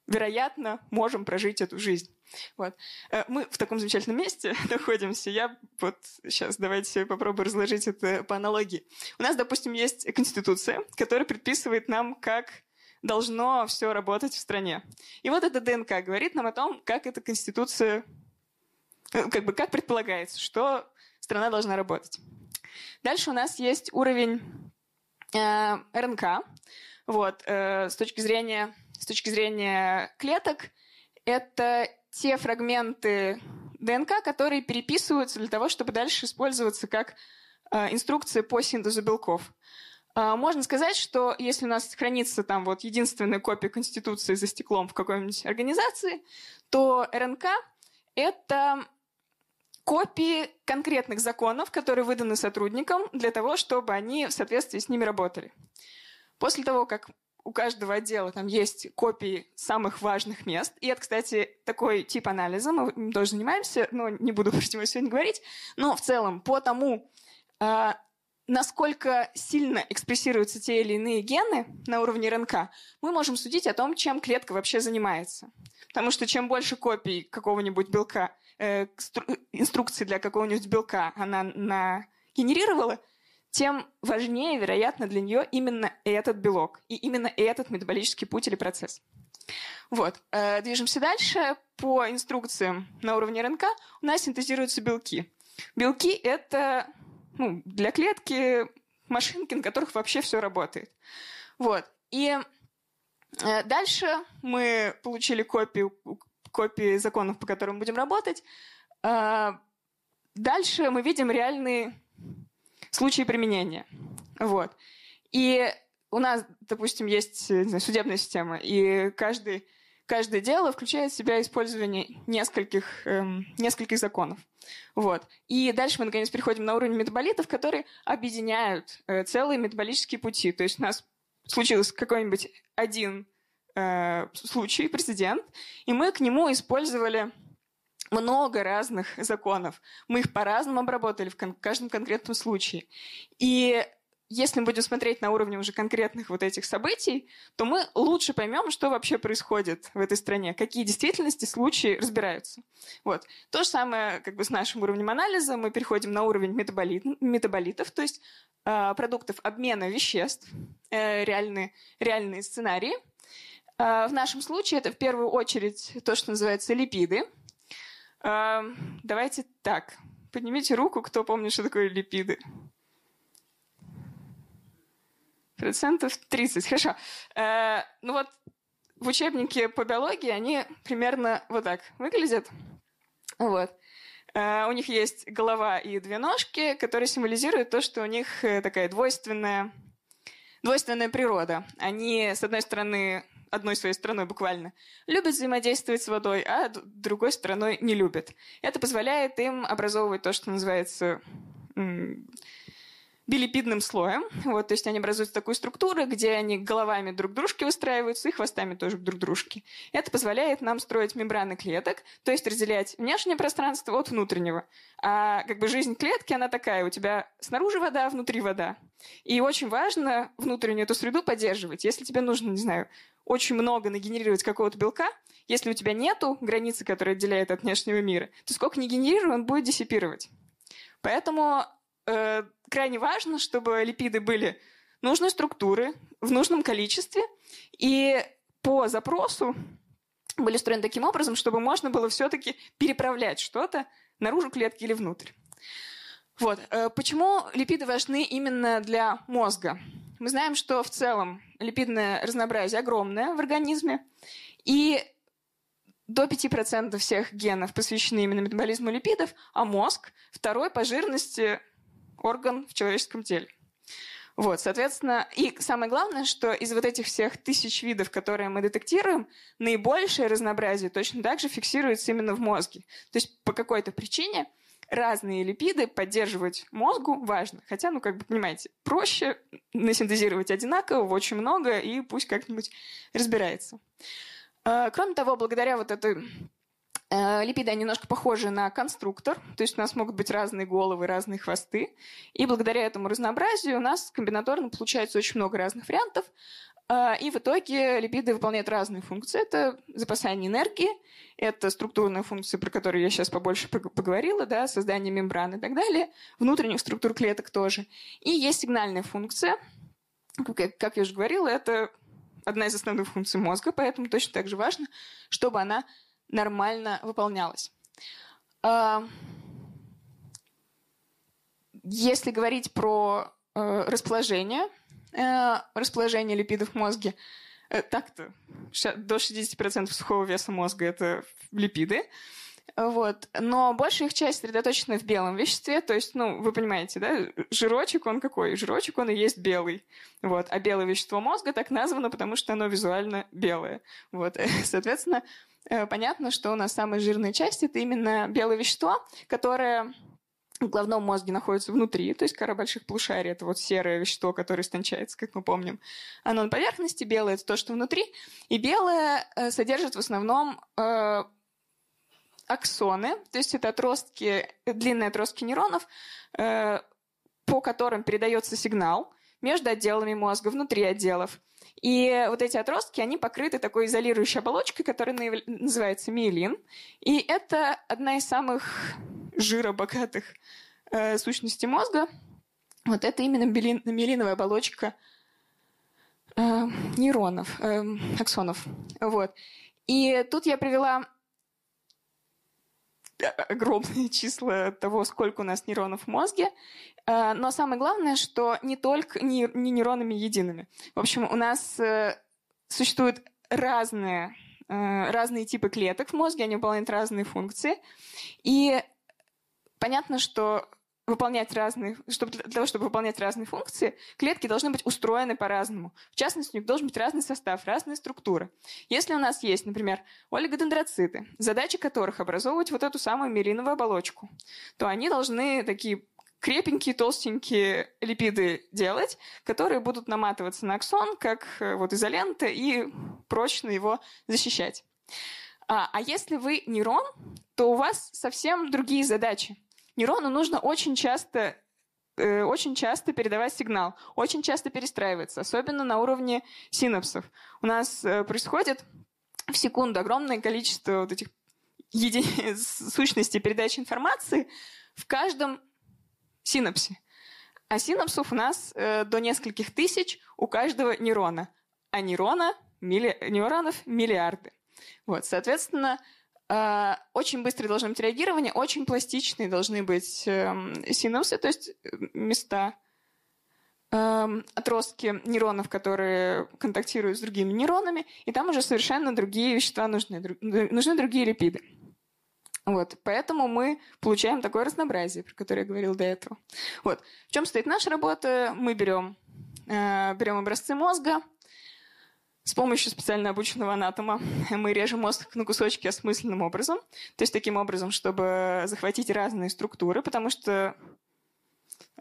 вероятно, можем прожить эту жизнь. Вот. Э, мы в таком замечательном месте *laughs* находимся. Я вот сейчас давайте попробую разложить это по аналогии. У нас, допустим, есть Конституция, которая предписывает нам, как должно все работать в стране. И вот эта ДНК говорит нам о том, как эта Конституция, э, как бы как предполагается, что страна должна работать. Дальше у нас есть уровень э, РНК. Вот, э, с точки зрения с точки зрения клеток, это те фрагменты ДНК, которые переписываются для того, чтобы дальше использоваться как э, инструкция по синтезу белков. Э, можно сказать, что если у нас хранится там вот единственная копия Конституции за стеклом в какой-нибудь организации, то РНК — это копии конкретных законов, которые выданы сотрудникам для того, чтобы они в соответствии с ними работали. После того, как у каждого отдела там есть копии самых важных мест. И это, кстати, такой тип анализа, мы тоже занимаемся, но не буду *laughs* про него сегодня говорить. Но в целом по тому, э, насколько сильно экспрессируются те или иные гены на уровне РНК, мы можем судить о том, чем клетка вообще занимается. Потому что чем больше копий какого-нибудь белка, э, инструкции для какого-нибудь белка она нагенерировала, тем важнее, вероятно, для нее именно этот белок и именно этот метаболический путь или процесс. Вот. Э, движемся дальше. По инструкциям на уровне РНК у нас синтезируются белки. Белки — это ну, для клетки машинки, на которых вообще все работает. Вот. И э, дальше мы получили копию, копии законов, по которым будем работать. Э, дальше мы видим реальные случаи применения. Вот. И у нас, допустим, есть знаю, судебная система, и каждый, каждое дело включает в себя использование нескольких, эм, нескольких законов. Вот. И дальше мы, наконец, переходим на уровень метаболитов, которые объединяют э, целые метаболические пути. То есть у нас случился какой-нибудь один э, случай, прецедент, и мы к нему использовали много разных законов. Мы их по-разному обработали в кон- каждом конкретном случае. И если мы будем смотреть на уровне уже конкретных вот этих событий, то мы лучше поймем, что вообще происходит в этой стране, какие действительности случаи разбираются. Вот. То же самое как бы с нашим уровнем анализа. Мы переходим на уровень метаболит, метаболитов, то есть э, продуктов обмена веществ, э, реальные, реальные сценарии. Э, в нашем случае это в первую очередь то, что называется липиды – Давайте так. Поднимите руку, кто помнит, что такое липиды. Процентов 30. Хорошо. Э, ну вот в учебнике по биологии они примерно вот так выглядят. Вот. У них есть голова и две ножки, которые символизируют то, что у них э, такая двойственная, двойственная природа. Они, с одной стороны, одной своей стороной буквально, любят взаимодействовать с водой, а другой стороной не любят. Это позволяет им образовывать то, что называется билипидным слоем. Вот, то есть они образуют такую структуру, где они головами друг к дружке выстраиваются и хвостами тоже друг к дружке. Это позволяет нам строить мембраны клеток, то есть разделять внешнее пространство от внутреннего. А как бы жизнь клетки, она такая, у тебя снаружи вода, внутри вода. И очень важно внутреннюю эту среду поддерживать. Если тебе нужно, не знаю, очень много нагенерировать какого-то белка, если у тебя нету границы, которая отделяет от внешнего мира, то сколько не генерируй, он будет диссипировать. Поэтому э, крайне важно, чтобы липиды были нужной структуры, в нужном количестве, и по запросу были устроены таким образом, чтобы можно было все-таки переправлять что-то наружу клетки или внутрь. Вот. Э, почему липиды важны именно для мозга? Мы знаем, что в целом липидное разнообразие огромное в организме, и до 5% всех генов посвящены именно метаболизму липидов, а мозг – второй по жирности орган в человеческом теле. Вот, соответственно, и самое главное, что из вот этих всех тысяч видов, которые мы детектируем, наибольшее разнообразие точно так же фиксируется именно в мозге. То есть по какой-то причине разные липиды поддерживать мозгу важно. Хотя, ну, как бы, понимаете, проще насинтезировать одинаково, очень много, и пусть как-нибудь разбирается. А, кроме того, благодаря вот этой э, Липиды они немножко похожи на конструктор, то есть у нас могут быть разные головы, разные хвосты. И благодаря этому разнообразию у нас комбинаторно получается очень много разных вариантов. А, и в итоге липиды выполняют разные функции. Это запасание энергии, это структурная функция, про которую я сейчас побольше поговорила, да, создание мембран и так далее, внутренних структур клеток тоже. И есть сигнальная функция, как я уже говорила, это одна из основных функций мозга, поэтому точно так же важно, чтобы она нормально выполнялась. А, если говорить про э, расположение, э, расположение липидов в мозге, э, так-то до 60% сухого веса мозга это липиды. Вот. Но большая их часть сосредоточена в белом веществе, то есть, ну, вы понимаете, да, жирочек, он какой? Жирочек, он и есть белый. Вот. А белое вещество мозга так названо, потому что оно визуально белое. Вот. *laughs* Соответственно, понятно, что у нас самая жирная часть – это именно белое вещество, которое в головном мозге находится внутри, то есть кора больших полушарий, это вот серое вещество, которое истончается, как мы помним. Оно на поверхности, белое – это то, что внутри, и белое э, содержит в основном э, аксоны, то есть это отростки, длинные отростки нейронов, э, по которым передается сигнал между отделами мозга, внутри отделов. И вот эти отростки, они покрыты такой изолирующей оболочкой, которая называется миелин. И это одна из самых жиробогатых э, сущностей мозга. Вот это именно миелиновая оболочка э, нейронов, э, аксонов. Вот. И тут я привела огромные *laughs* числа того, сколько у нас нейронов в мозге. Э, но самое главное, что не только не, не нейронами едиными. В общем, у нас э, существуют разные, э, разные типы клеток в мозге, они выполняют разные функции. И понятно, что выполнять разные, чтобы, для того, чтобы выполнять разные функции, клетки должны быть устроены по-разному. В частности, у них должен быть разный состав, разная структура. Если у нас есть, например, олигодендроциты, задача которых образовывать вот эту самую миелиновую оболочку, то они должны такие крепенькие, толстенькие липиды делать, которые будут наматываться на аксон, как э, вот изолента, и прочно его защищать. А, а если вы нейрон, то у вас совсем другие задачи. Нейрону нужно очень часто э, очень часто передавать сигнал, очень часто перестраиваться, особенно на уровне синапсов. У нас э, происходит в секунду огромное количество вот этих еди... *laughs* сущностей передачи информации в каждом синапсе. А синапсов у нас э, до нескольких тысяч у каждого нейрона. А нейрона, милли... нейронов миллиарды. Вот, соответственно, очень быстрое должно быть реагирование, очень пластичные должны быть эм, синапсы, то есть э, места, эм, отростки нейронов, которые контактируют с другими нейронами, и там уже совершенно другие вещества нужны, нужны другие липиды. Вот, поэтому мы получаем такое разнообразие, про которое я говорил до этого. Вот. В чем стоит наша работа? Мы берем, э, берем образцы мозга, с помощью специально обученного анатома мы режем мозг на кусочки осмысленным образом, то есть таким образом, чтобы захватить разные структуры, потому что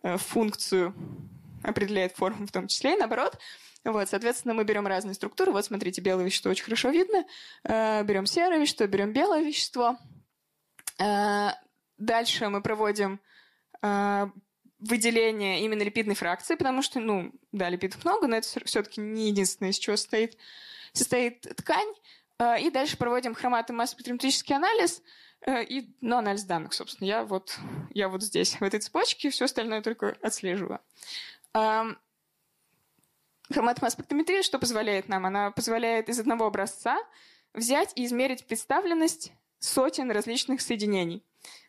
э, функцию определяет форму в том числе, и наоборот. Вот, соответственно, мы берем разные структуры. Вот, смотрите, белое вещество очень хорошо видно. Э, берем серое вещество, берем белое вещество. Э, дальше мы проводим выделение именно липидной фракции, потому что, ну, да, липидов много, но это все-таки не единственное, из чего состоит, состоит ткань. А, и дальше проводим хроматомассоспектрометрический анализ э, и, ну, анализ данных, собственно. Я вот, я вот здесь, в этой цепочке, все остальное только отслеживаю. Хроматомассоспектрометрия что позволяет нам? Она позволяет из одного образца взять и измерить представленность сотен различных соединений.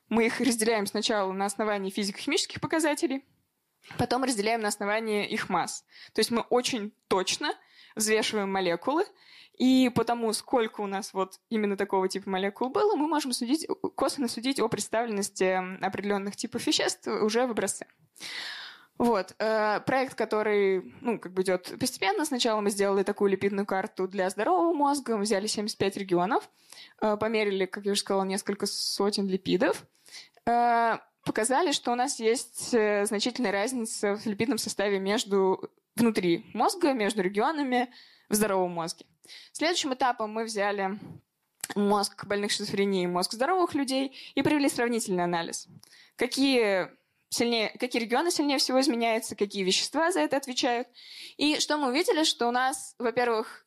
Мы их разделяем сначала на основании физико-химических показателей, потом разделяем на основании их масс. То есть мы очень точно взвешиваем молекулы, и потому, сколько у нас вот именно такого типа молекул было, мы можем судить, косвенно судить о представленности определенных типов веществ уже в образце. Вот. Э, проект, который, ну, как бы идет постепенно. Сначала мы сделали такую липидную карту для здорового мозга. Мы взяли 75 регионов, э, померили, как я уже сказала, несколько сотен липидов. Э, показали, что у нас есть значительная разница в липидном составе между внутри мозга, между регионами в здоровом мозге. Следующим этапом мы взяли мозг больных шизофренией, мозг здоровых людей и провели сравнительный анализ. Какие сильнее, какие регионы сильнее всего изменяются, какие вещества за это отвечают. И что мы увидели, что у нас, во-первых,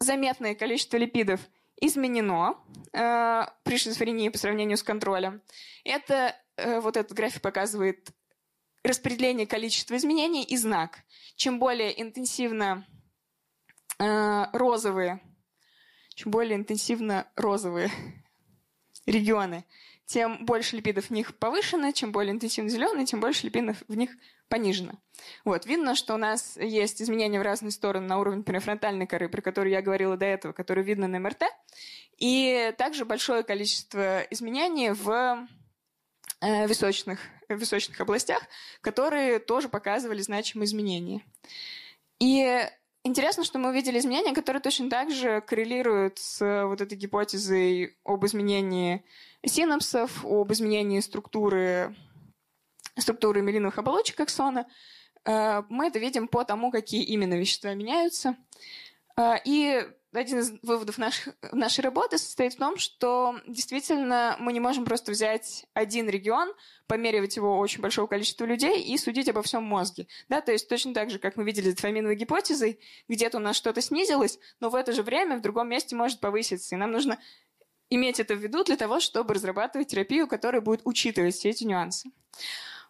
заметное количество липидов изменено э, при шизофрении по сравнению с контролем. Это э, вот этот график показывает распределение количества изменений и знак. Чем более интенсивно э, розовые, чем более интенсивно розовые регионы, тем больше липидов в них повышено, чем более интенсивно зеленые, тем больше липидов в них понижено. Вот, видно, что у нас есть изменения в разные стороны на уровне префронтальной коры, про которую я говорила до этого, которые видно на МРТ, и также большое количество изменений в э, височных, височных областях, которые тоже показывали значимые изменения. И Интересно, что мы увидели изменения, которые точно так же коррелируют с вот этой гипотезой об изменении синапсов, об изменении структуры, структуры мелиновых оболочек аксона. Э, мы это видим по тому, какие именно вещества меняются. Э, и один из выводов наших, нашей работы состоит в том, что действительно мы не можем просто взять один регион, померивать его очень большого количества людей и судить обо всем мозге. Да, то есть точно так же, как мы видели с дофаминовой гипотезой, где-то у нас что-то снизилось, но в это же время в другом месте может повыситься. И нам нужно иметь это в виду для того, чтобы разрабатывать терапию, которая будет учитывать все эти нюансы.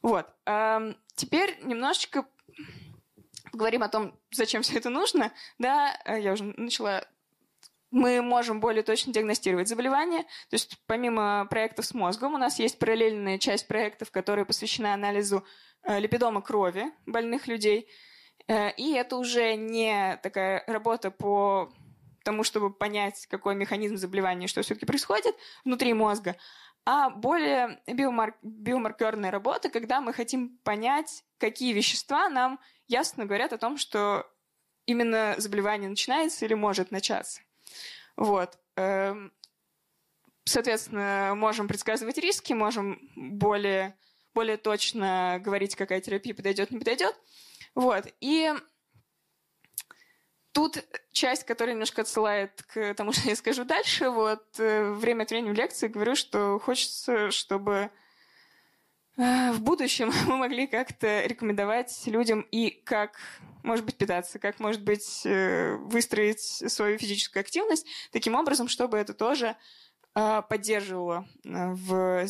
Вот. Теперь немножечко поговорим о том, зачем все это нужно. Да, э, я уже начала мы можем более точно диагностировать заболевания. То есть помимо проектов с мозгом у нас есть параллельная часть проектов, которая посвящена анализу э, липидома крови больных людей. Э, и это уже не такая работа по тому, чтобы понять, какой механизм заболевания, что все-таки происходит внутри мозга, а более биомар... биомаркерная работа, когда мы хотим понять, какие вещества нам ясно говорят о том, что именно заболевание начинается или может начаться. Вот. Эм, соответственно, можем предсказывать риски, можем более, более точно говорить, какая терапия подойдет, не подойдет. Вот. И Тут часть, которая немножко отсылает к тому, *laughs* что я скажу дальше. Вот э, время от времени в лекции говорю, что хочется, чтобы э, в будущем *laughs* мы могли как-то рекомендовать людям и как, может быть, питаться, как, может быть, э, выстроить свою физическую активность таким образом, чтобы это тоже поддерживала а, в,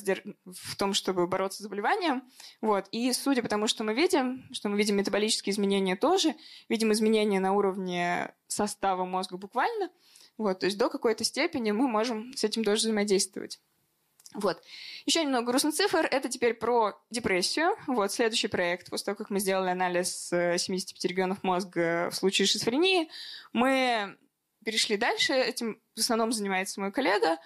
в том, чтобы бороться с заболеванием. Вот. И судя по тому, что мы видим, что мы видим метаболические изменения тоже, видим изменения на уровне состава мозга буквально, вот, то есть до какой-то степени мы можем с этим тоже взаимодействовать. Вот. Еще немного грустных цифр. Это теперь про депрессию. Вот, следующий проект. После того, как мы сделали анализ 75 э, регионов мозга в случае шизофрении, мы перешли дальше. Этим в основном занимается мой коллега.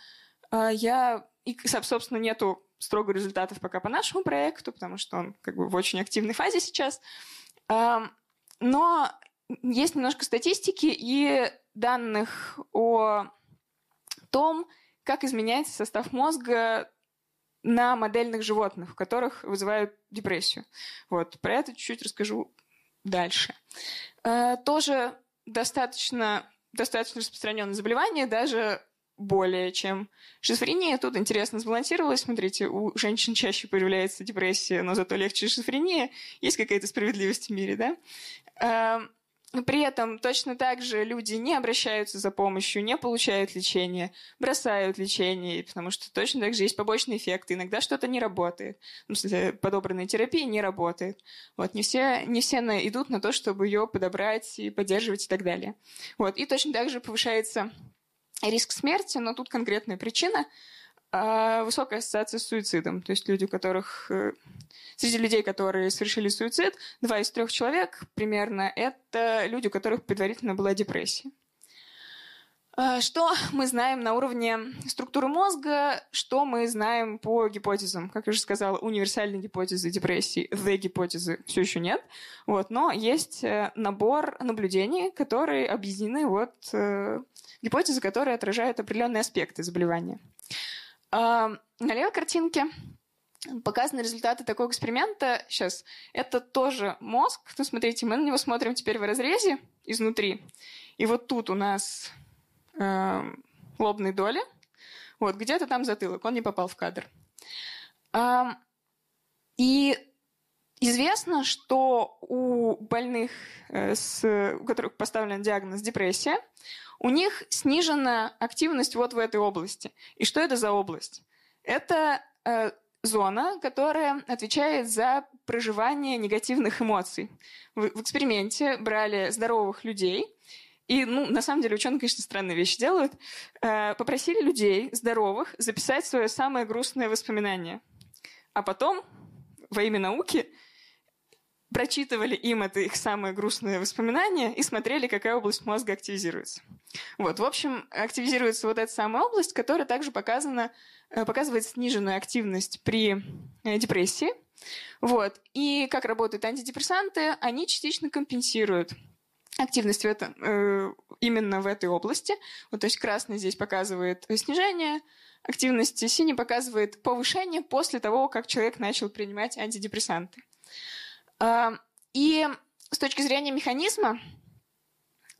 А, я, и, собственно, нету строго результатов пока по нашему проекту, потому что он как бы в очень активной фазе сейчас. Но есть немножко статистики и данных о том, как изменяется состав мозга на модельных животных, в которых вызывают депрессию. Вот, про это чуть-чуть расскажу дальше. А, тоже достаточно, достаточно распространенное заболевание, даже более чем шизофрения. Тут интересно сбалансировалось. Смотрите, у женщин чаще появляется депрессия, но зато легче шизофрения. Есть какая-то справедливость в мире, да? Эм, при этом точно так же люди не обращаются за помощью, не получают лечение, бросают лечение, потому что точно так же есть побочные эффекты. Иногда что-то не работает. В смысле, подобранная терапия не работает. Вот, не все, не все идут на то, чтобы ее подобрать и поддерживать и так далее. Вот, и точно так же повышается риск смерти, но тут конкретная причина а высокая ассоциация с суицидом. То есть люди, у которых э, среди людей, которые совершили суицид, два из трех человек примерно это люди, у которых предварительно была депрессия. А что *laughs* мы знаем на уровне структуры мозга, что мы знаем по гипотезам? Как я уже сказала, универсальной гипотезы депрессии, the гипотезы все еще нет. Вот, но есть э, набор наблюдений, которые объединены вот э, гипотезы, которые отражают определенные аспекты заболевания. А, на левой картинке показаны результаты такого эксперимента. Сейчас. Это тоже мозг. Ну, смотрите, мы на него смотрим теперь в разрезе изнутри. И вот тут у нас э, лобные доли. Вот, где-то там затылок. Он не попал в кадр. Э, и известно, что у больных, э, с, у которых поставлен диагноз депрессия, у них снижена активность вот в этой области. И что это за область? Это э, зона, которая отвечает за проживание негативных эмоций. В, в эксперименте брали здоровых людей, и, ну, на самом деле, ученые, конечно, странные вещи делают. Э, попросили людей здоровых записать свое самое грустное воспоминание. А потом, во имя науки, прочитывали им это их самое грустное воспоминание и смотрели, какая область мозга активизируется. Вот, в общем, активизируется вот эта самая область, которая также показана, э, показывает сниженную активность при э, депрессии. Вот. И как работают антидепрессанты, они частично компенсируют активность в этом, э, именно в этой области. Вот, то есть красный здесь показывает снижение активности, синий показывает повышение после того, как человек начал принимать антидепрессанты. И с точки зрения механизма,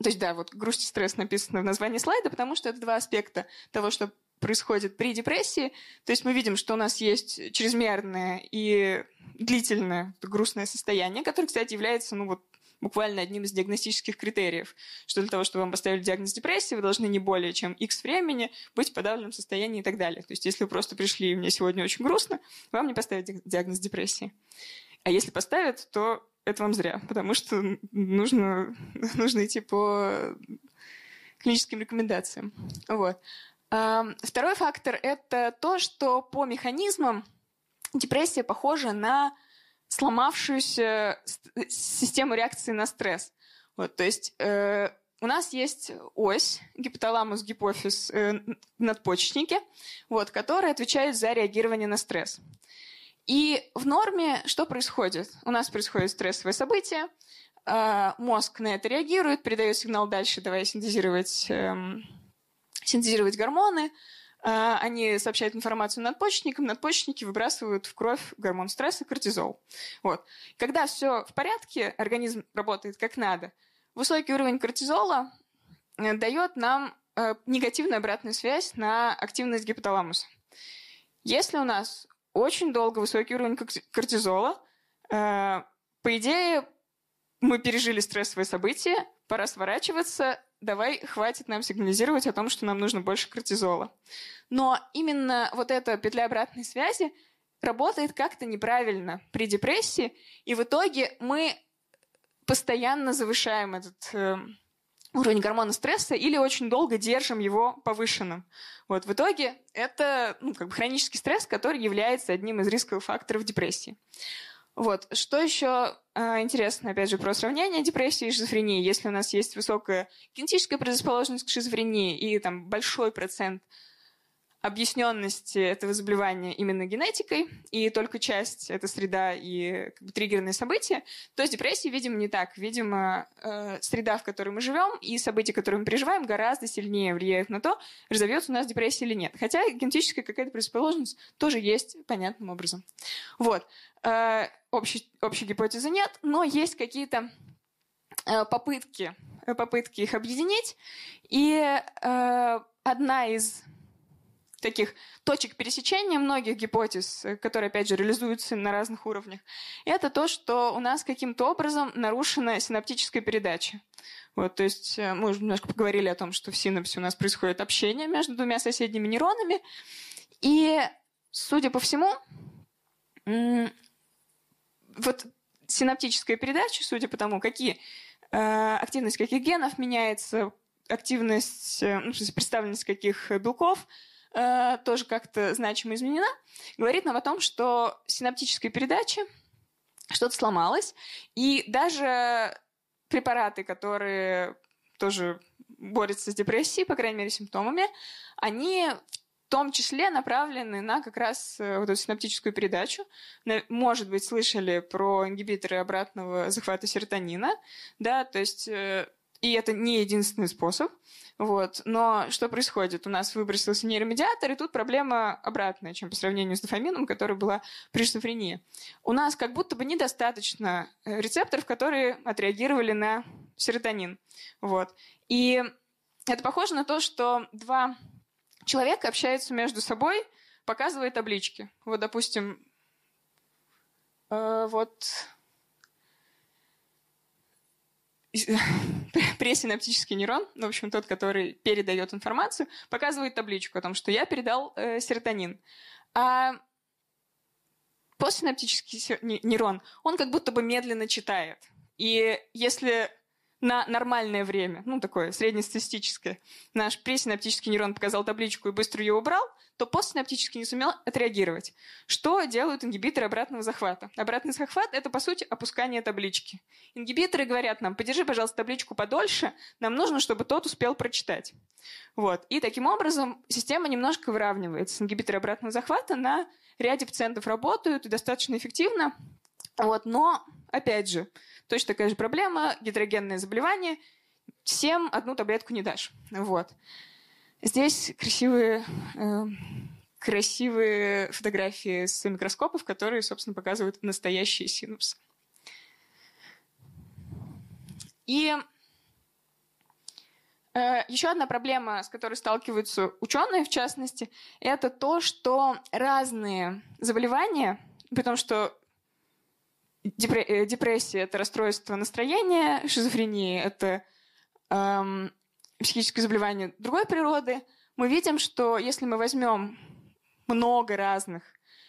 то есть, да, вот грусть и стресс написано в названии слайда, потому что это два аспекта того, что происходит при депрессии. То есть мы видим, что у нас есть чрезмерное и длительное грустное состояние, которое, кстати, является, ну вот, буквально одним из диагностических критериев, что для того, чтобы вам поставили диагноз депрессии, вы должны не более чем X времени быть в подавленном состоянии и так далее. То есть если вы просто пришли, и мне сегодня очень грустно, вам не поставят диагноз депрессии. А если поставят, то это вам зря, потому что нужно, *laughs* нужно идти по клиническим рекомендациям. Вот. Второй фактор – это то, что по механизмам депрессия похожа на сломавшуюся систему реакции на стресс. Вот, то есть э, у нас есть ось гипоталамус, гипофиз, э, надпочечники, вот, которая отвечает за реагирование на стресс. И в норме что происходит? У нас происходит стрессовое событие, а, мозг на это реагирует, передает сигнал дальше, давай синтезировать, эм, синтезировать гормоны, они сообщают информацию надпочечникам, надпочечники выбрасывают в кровь гормон стресса, кортизол. Вот. Когда все в порядке, организм работает как надо, высокий уровень кортизола э, дает нам э, негативную обратную связь на активность гипоталамуса. Если у нас очень долго высокий уровень кортизола. Э, по идее, мы пережили стрессовые события, пора сворачиваться, давай, хватит нам сигнализировать о том, что нам нужно больше кортизола. Но именно вот эта петля обратной связи работает как-то неправильно при депрессии, и в итоге мы постоянно завышаем этот э, уровень гормона стресса или очень долго держим его повышенным. Вот в итоге это ну, как бы хронический стресс, который является одним из рисковых факторов депрессии. Вот. Что еще э, интересно, опять же, про сравнение депрессии и шизофрении. Если у нас есть высокая генетическая предрасположенность к шизофрении и там большой процент объясненности этого заболевания именно генетикой, и только часть — это среда и как бы, триггерные события, то с депрессией, видимо, не так. Видимо, э, среда, в которой мы живем, и события, которые мы переживаем, гораздо сильнее влияют на то, разовьется у нас депрессия или нет. Хотя генетическая какая-то предрасположенность тоже есть понятным образом. Вот. Э, общей, общей гипотезы нет, но есть какие-то э, попытки, попытки их объединить. И э, одна из таких точек пересечения многих гипотез, э, которые, опять же, реализуются на разных уровнях, это то, что у нас каким-то образом нарушена синаптическая передача. Вот, то есть э, мы уже немножко поговорили о том, что в синапсе у нас происходит общение между двумя соседними нейронами, и, судя по всему, вот синаптическая передача, судя по тому, какие э, активность каких генов меняется, активность, ну, представленность каких белков э, тоже как-то значимо изменена, говорит нам о том, что синаптической передачи что-то сломалось, и даже препараты, которые тоже борются с депрессией, по крайней мере, симптомами, они в том числе направлены на как раз э, вот эту синаптическую передачу. Может быть, слышали про ингибиторы обратного захвата серотонина, да, то есть э, и это не единственный способ. Вот. Но что происходит? У нас выбросился нейромедиатор, и тут проблема обратная, чем по сравнению с дофамином, который была при шизофрении. У нас как будто бы недостаточно э, рецепторов, которые отреагировали на серотонин. Вот. И это похоже на то, что два человека общаются между собой, показывая таблички. Вот, допустим, э, вот *laughs* пресинаптический нейрон, в общем, тот, который передает информацию, показывает табличку о том, что я передал э, серотонин. А постсинаптический нейрон, он как будто бы медленно читает. И если на нормальное время, ну, такое среднестатистическое, наш пресинаптический нейрон показал табличку и быстро ее убрал, то постсинаптический не сумел отреагировать. Что делают ингибиторы обратного захвата? Обратный захват – это, по сути, опускание таблички. Ингибиторы говорят нам, подержи, пожалуйста, табличку подольше, нам нужно, чтобы тот успел прочитать. Вот. И таким образом система немножко выравнивается. Ингибиторы обратного захвата на ряде пациентов работают и достаточно эффективно. Вот. Но, опять же, Точно такая же проблема, гетерогенное заболевание. Всем одну таблетку не дашь. Вот. Здесь красивые, э, красивые фотографии с микроскопов, которые, собственно, показывают настоящие синапсы. И э, еще одна проблема, с которой сталкиваются ученые, в частности, это то, что разные заболевания, потому что Э, депрессия – это расстройство настроения, шизофрения – это эм, психическое заболевание другой природы. Мы видим, что если мы возьмем много разных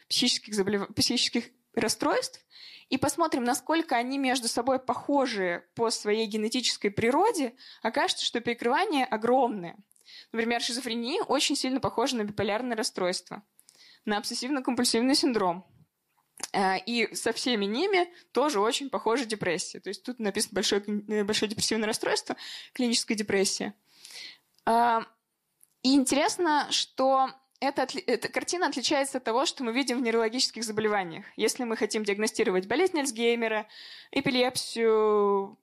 психических, заболев... психических расстройств и посмотрим, насколько они между собой похожи по своей генетической природе, окажется, что перекрывание огромное. Например, шизофрения очень сильно похожа на биполярное расстройство, на обсессивно-компульсивный синдром – Э, и со всеми ними тоже очень похожа депрессия. То есть тут написано большое, э, большое депрессивное расстройство, клиническая депрессия. И интересно, что эта, эта картина отличается от того, что мы видим в нейрологических заболеваниях. Если мы хотим диагностировать болезнь Альцгеймера, эпилепсию,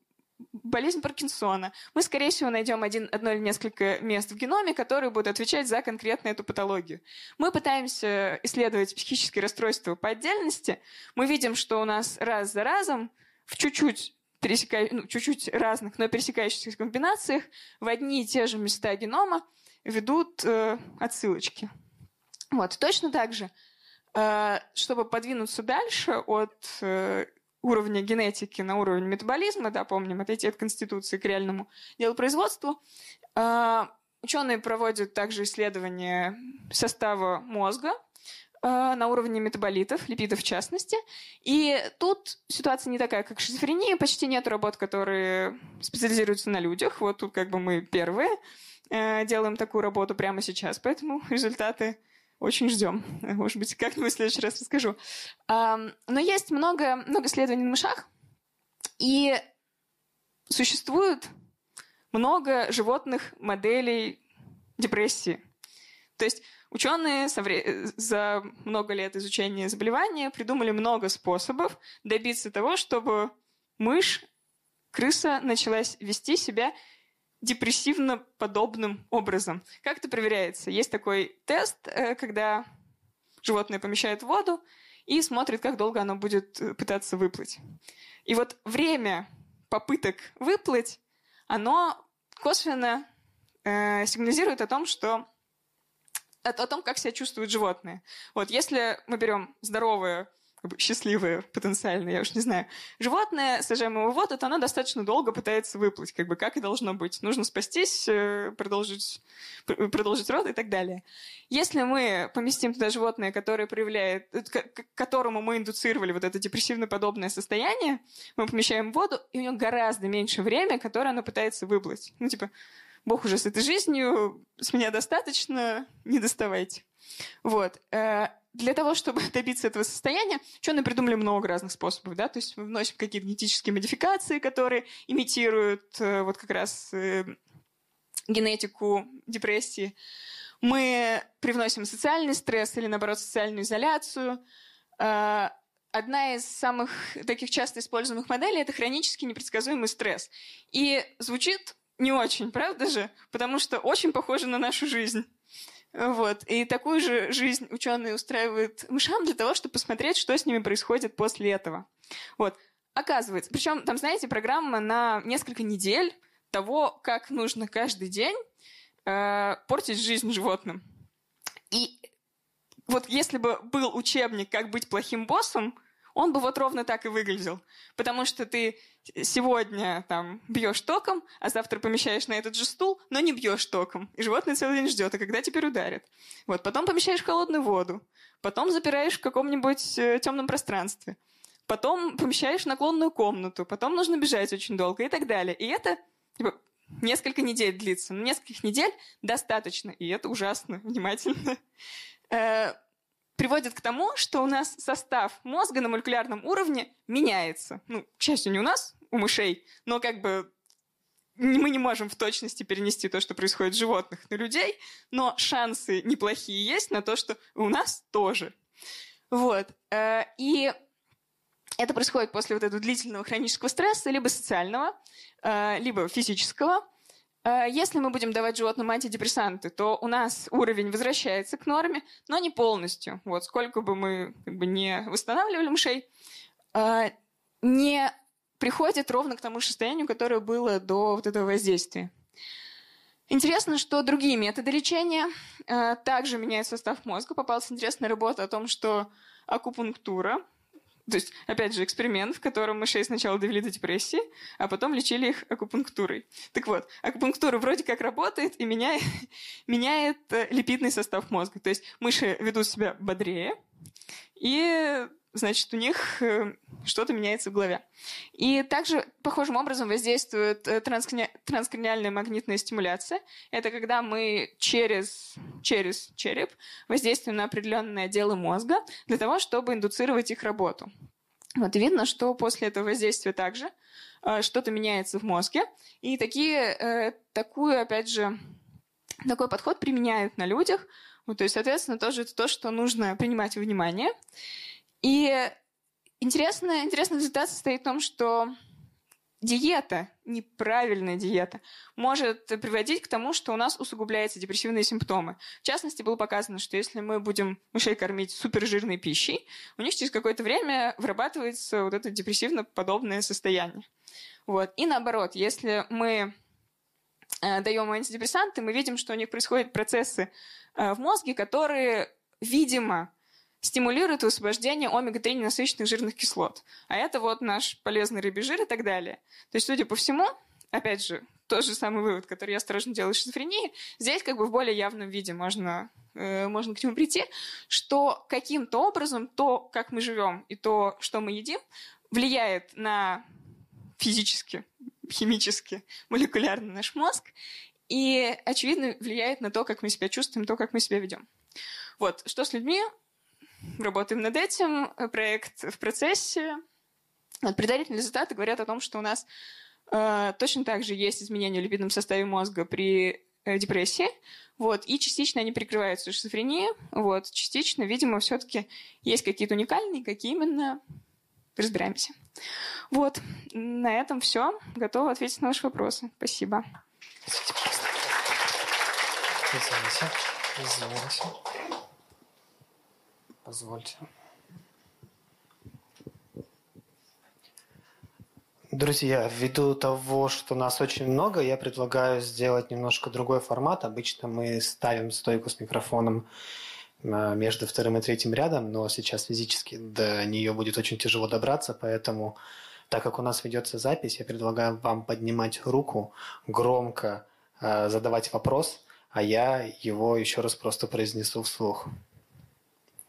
болезнь Паркинсона, мы, скорее всего, найдем один, одно или несколько мест в геноме, которые будут отвечать за конкретно эту патологию. Мы пытаемся исследовать психические расстройства по отдельности. Мы видим, что у нас раз за разом в чуть-чуть пересека... ну, чуть-чуть разных, но пересекающихся комбинациях в одни и те же места генома ведут э, отсылочки. Вот, точно так же, э, чтобы подвинуться дальше от э, уровня генетики на уровень метаболизма, да, помним, отойти от конституции к реальному делопроизводству. А, ученые проводят также исследования состава мозга на уровне метаболитов, липидов в частности. И тут ситуация не такая, как шизофрения. Почти нет работ, которые специализируются на людях. Вот тут как бы мы первые э, делаем такую работу прямо сейчас, поэтому результаты очень ждем. *laughs* Может быть, как-нибудь в следующий раз расскажу. Но есть много, много исследований на мышах, и существует много животных моделей депрессии. То есть ученые за много лет изучения заболевания придумали много способов добиться того, чтобы мышь, крыса началась вести себя депрессивно подобным образом. Как это проверяется? Есть такой тест, э, когда животное помещает в воду и смотрит, как долго оно будет э, пытаться выплыть. И вот время попыток выплыть, оно косвенно э, сигнализирует о том, что о, о том, как себя чувствует животное. Вот если мы берем бы, счастливое потенциально, я уж не знаю. Животное, сажаемое в воду, то оно достаточно долго пытается выплыть, как бы как и должно быть. Нужно спастись, э, продолжить, продолжить род и так далее. Если мы поместим туда животное, которое проявляет, э, к которому мы индуцировали вот это депрессивно-подобное состояние, мы помещаем в воду, и у него гораздо меньше время, которое оно пытается выплыть. Ну, типа, Бог уже с этой жизнью, с меня достаточно, не доставайте. Вот. Э, для того, чтобы *laughs* добиться этого состояния, ученые придумали много разных способов, да, то есть мы вносим какие-то генетические модификации, которые имитируют э, вот как раз э, генетику депрессии. Мы привносим социальный стресс или, наоборот, социальную изоляцию. Одна из самых таких часто используемых моделей – это хронический непредсказуемый стресс. И звучит не очень, правда же? Потому что очень похоже на нашу жизнь. Вот. И такую же жизнь ученые устраивают мышам для того, чтобы посмотреть, что с ними происходит после этого. Вот. Оказывается, причем там, знаете, программа на несколько недель того, как нужно каждый день э, портить жизнь животным. И вот если бы был учебник «Как быть плохим боссом», он бы вот ровно так и выглядел. Потому что ты сегодня там бьешь током, а завтра помещаешь на этот же стул, но не бьешь током. И животное целый день ждет, а когда теперь ударит. Вот, потом помещаешь в холодную воду, потом запираешь в каком-нибудь э, темном пространстве, потом помещаешь в наклонную комнату, потом нужно бежать очень долго и так далее. И это типа, несколько недель длится. Но нескольких недель достаточно, и это ужасно внимательно. Приводит к тому, что у нас состав мозга на молекулярном уровне меняется. Ну, к счастью, не у нас, у мышей, но как бы мы не можем в точности перенести то, что происходит с животных, на людей, но шансы неплохие есть на то, что у нас тоже. Вот. Э, и это происходит после вот этого длительного хронического стресса, либо социального, э, либо физического. Э, если мы будем давать животным антидепрессанты, то у нас уровень возвращается к норме, но не полностью. Вот сколько бы мы как бы, не восстанавливали мышей, э, не приходит ровно к тому состоянию, которое было до вот этого воздействия. Интересно, что другие методы лечения э, также меняют состав мозга. Попалась интересная работа о том, что акупунктура то есть, опять же, эксперимент, в котором мышей сначала довели до депрессии, а потом лечили их акупунктурой. Так вот, акупунктура вроде как работает и меняет, *laughs* меняет э, липидный состав мозга. То есть мыши ведут себя бодрее, и значит, у них э, что-то меняется в голове. И также похожим образом воздействует э, транскраниальная магнитная стимуляция. Это когда мы через, через череп воздействуем на определенные отделы мозга для того, чтобы индуцировать их работу. Вот, видно, что после этого воздействия также э, что-то меняется в мозге. И такие, такую, опять же, такой подход применяют на людях. Вот, то есть, соответственно, тоже это то, что нужно принимать во внимание. И интересная, интересный результат состоит в том, что диета, неправильная диета, может приводить к тому, что у нас усугубляются депрессивные симптомы. В частности, было показано, что если мы будем мышей кормить супержирной пищей, у них через какое-то время вырабатывается вот это депрессивно-подобное состояние. Вот. И наоборот, если мы э, даем антидепрессанты, мы видим, что у них происходят процессы э, в мозге, которые, видимо, стимулирует высвобождение омега-3 ненасыщенных жирных кислот. А это вот наш полезный рыбий жир и так далее. То есть, судя по всему, опять же, тот же самый вывод, который я осторожно делаю из шизофрении, здесь как бы в более явном виде можно, э, можно к нему прийти, что каким-то образом то, как мы живем и то, что мы едим, влияет на физически, химически, молекулярно наш мозг, и, очевидно, влияет на то, как мы себя чувствуем, то, как мы себя ведем. Вот, что с людьми? Работаем над этим, проект в процессе. Предварительные результаты говорят о том, что у нас э, точно так же есть изменения в липидном составе мозга при э, депрессии, вот, и частично они прикрываются шизофренией, вот, частично, видимо, все-таки есть какие-то уникальные, какие именно, разбираемся. Вот, на этом все. Готова ответить на ваши вопросы. Спасибо.
Извините, извините. Позвольте. Друзья, ввиду того, что нас очень много, я предлагаю сделать немножко другой формат. Обычно мы ставим стойку с микрофоном э, между вторым и третьим рядом, но сейчас физически до нее будет очень тяжело добраться, поэтому, так как у нас ведется запись, я предлагаю вам поднимать руку, громко э, задавать вопрос, а я его еще раз просто произнесу вслух.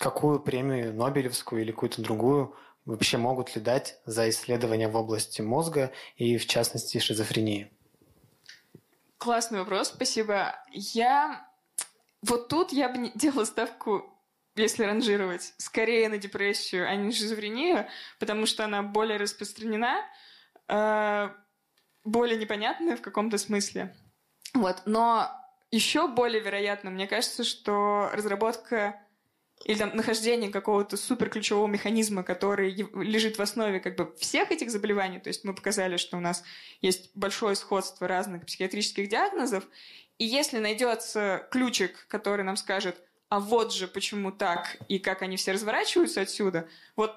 какую премию Нобелевскую или какую-то другую вообще могут ли дать за исследования в области мозга и, в частности, шизофрении?
Классный вопрос, спасибо. Я вот тут я бы *laughs* делала ставку, если ранжировать, скорее на депрессию, а не на шизофрению, потому что она более распространена, э, более непонятная в каком-то смысле. Вот. Но еще более вероятно, мне кажется, что разработка или там нахождение какого-то суперключевого механизма, который лежит в основе как бы всех этих заболеваний, то есть мы показали, что у нас есть большое сходство разных психиатрических диагнозов, и если найдется ключик, который нам скажет, а вот же почему так, и как они все разворачиваются отсюда, вот,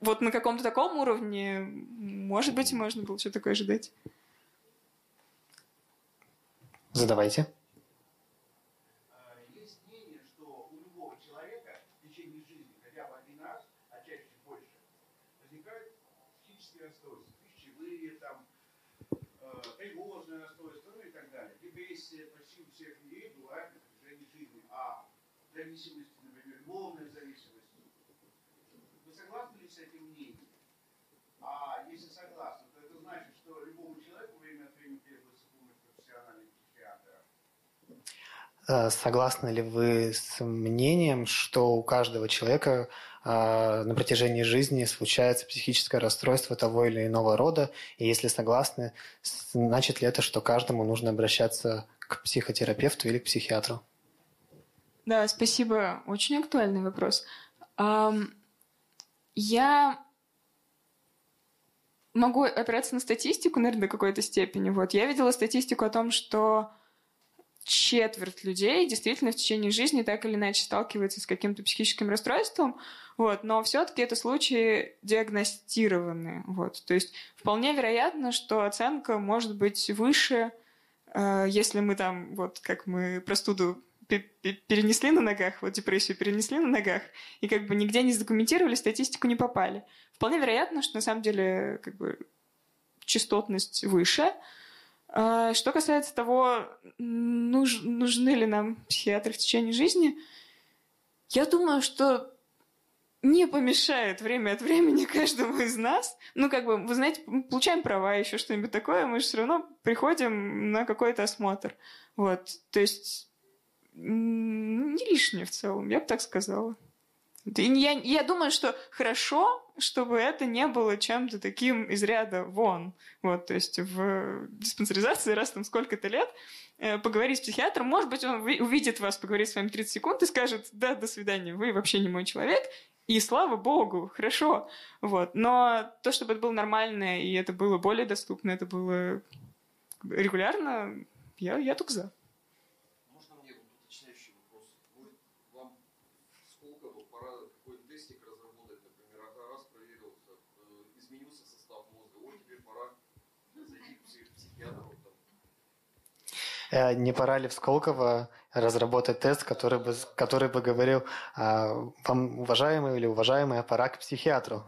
вот на каком-то таком уровне, может быть, можно было что-то такое ожидать.
Задавайте.
Зависимости, например, любовная зависимость. Вы согласны ли с этим мнением? А если согласны, то это значит, что любому человеку время от времени требуется помощь профессионального психиатра.
Э, согласны ли вы с мнением, что у каждого человека э, на протяжении жизни случается психическое расстройство того или иного рода? И если согласны, значит ли это, что каждому нужно обращаться к психотерапевту или к психиатру?
Да, спасибо. Очень актуальный вопрос. Я могу опираться на статистику, наверное, до какой-то степени. Вот. Я видела статистику о том, что четверть людей действительно в течение жизни так или иначе сталкивается с каким-то психическим расстройством, вот, но все-таки это случаи диагностированные. Вот. То есть вполне вероятно, что оценка может быть выше, э, если мы там, вот как мы простуду перенесли на ногах, вот депрессию перенесли на ногах, и как бы нигде не задокументировали, статистику не попали. Вполне вероятно, что на самом деле как бы частотность выше. А, что касается того, нуж, нужны ли нам психиатры в течение жизни, я думаю, что не помешает время от времени *laughs* каждому из нас. Ну, как бы, вы знаете, мы получаем права, еще что-нибудь такое, мы же все равно приходим на какой-то осмотр. Вот, то есть не лишнее в целом, я бы так сказала. Я, я думаю, что хорошо, чтобы это не было чем-то таким из ряда вон. Вот, то есть в диспансеризации раз там сколько-то лет э, поговорить с психиатром, может быть, он увидит вас, поговорит с вами 30 секунд и скажет, да, до свидания, вы вообще не мой человек, и слава богу, хорошо. Вот. Но то, чтобы это было нормально, и это было более доступно, это было регулярно, я, я только за.
Э, не пора ли в Сколково разработать тест, который бы, который бы говорил, а, вам, уважаемый или уважаемая, пора к психиатру?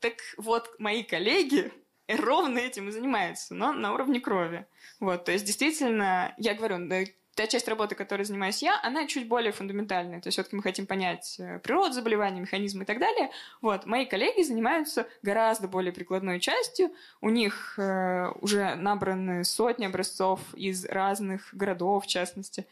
Так вот, мои коллеги ровно этим и занимаются, но на уровне крови. Вот, то есть, действительно, я говорю, та часть работы, которой занимаюсь я, она чуть более фундаментальная. То есть все-таки мы хотим понять э, природу заболевания, механизмы и так далее. Вот. Мои коллеги занимаются гораздо более прикладной частью. У них э, уже набраны сотни образцов из разных городов, в частности.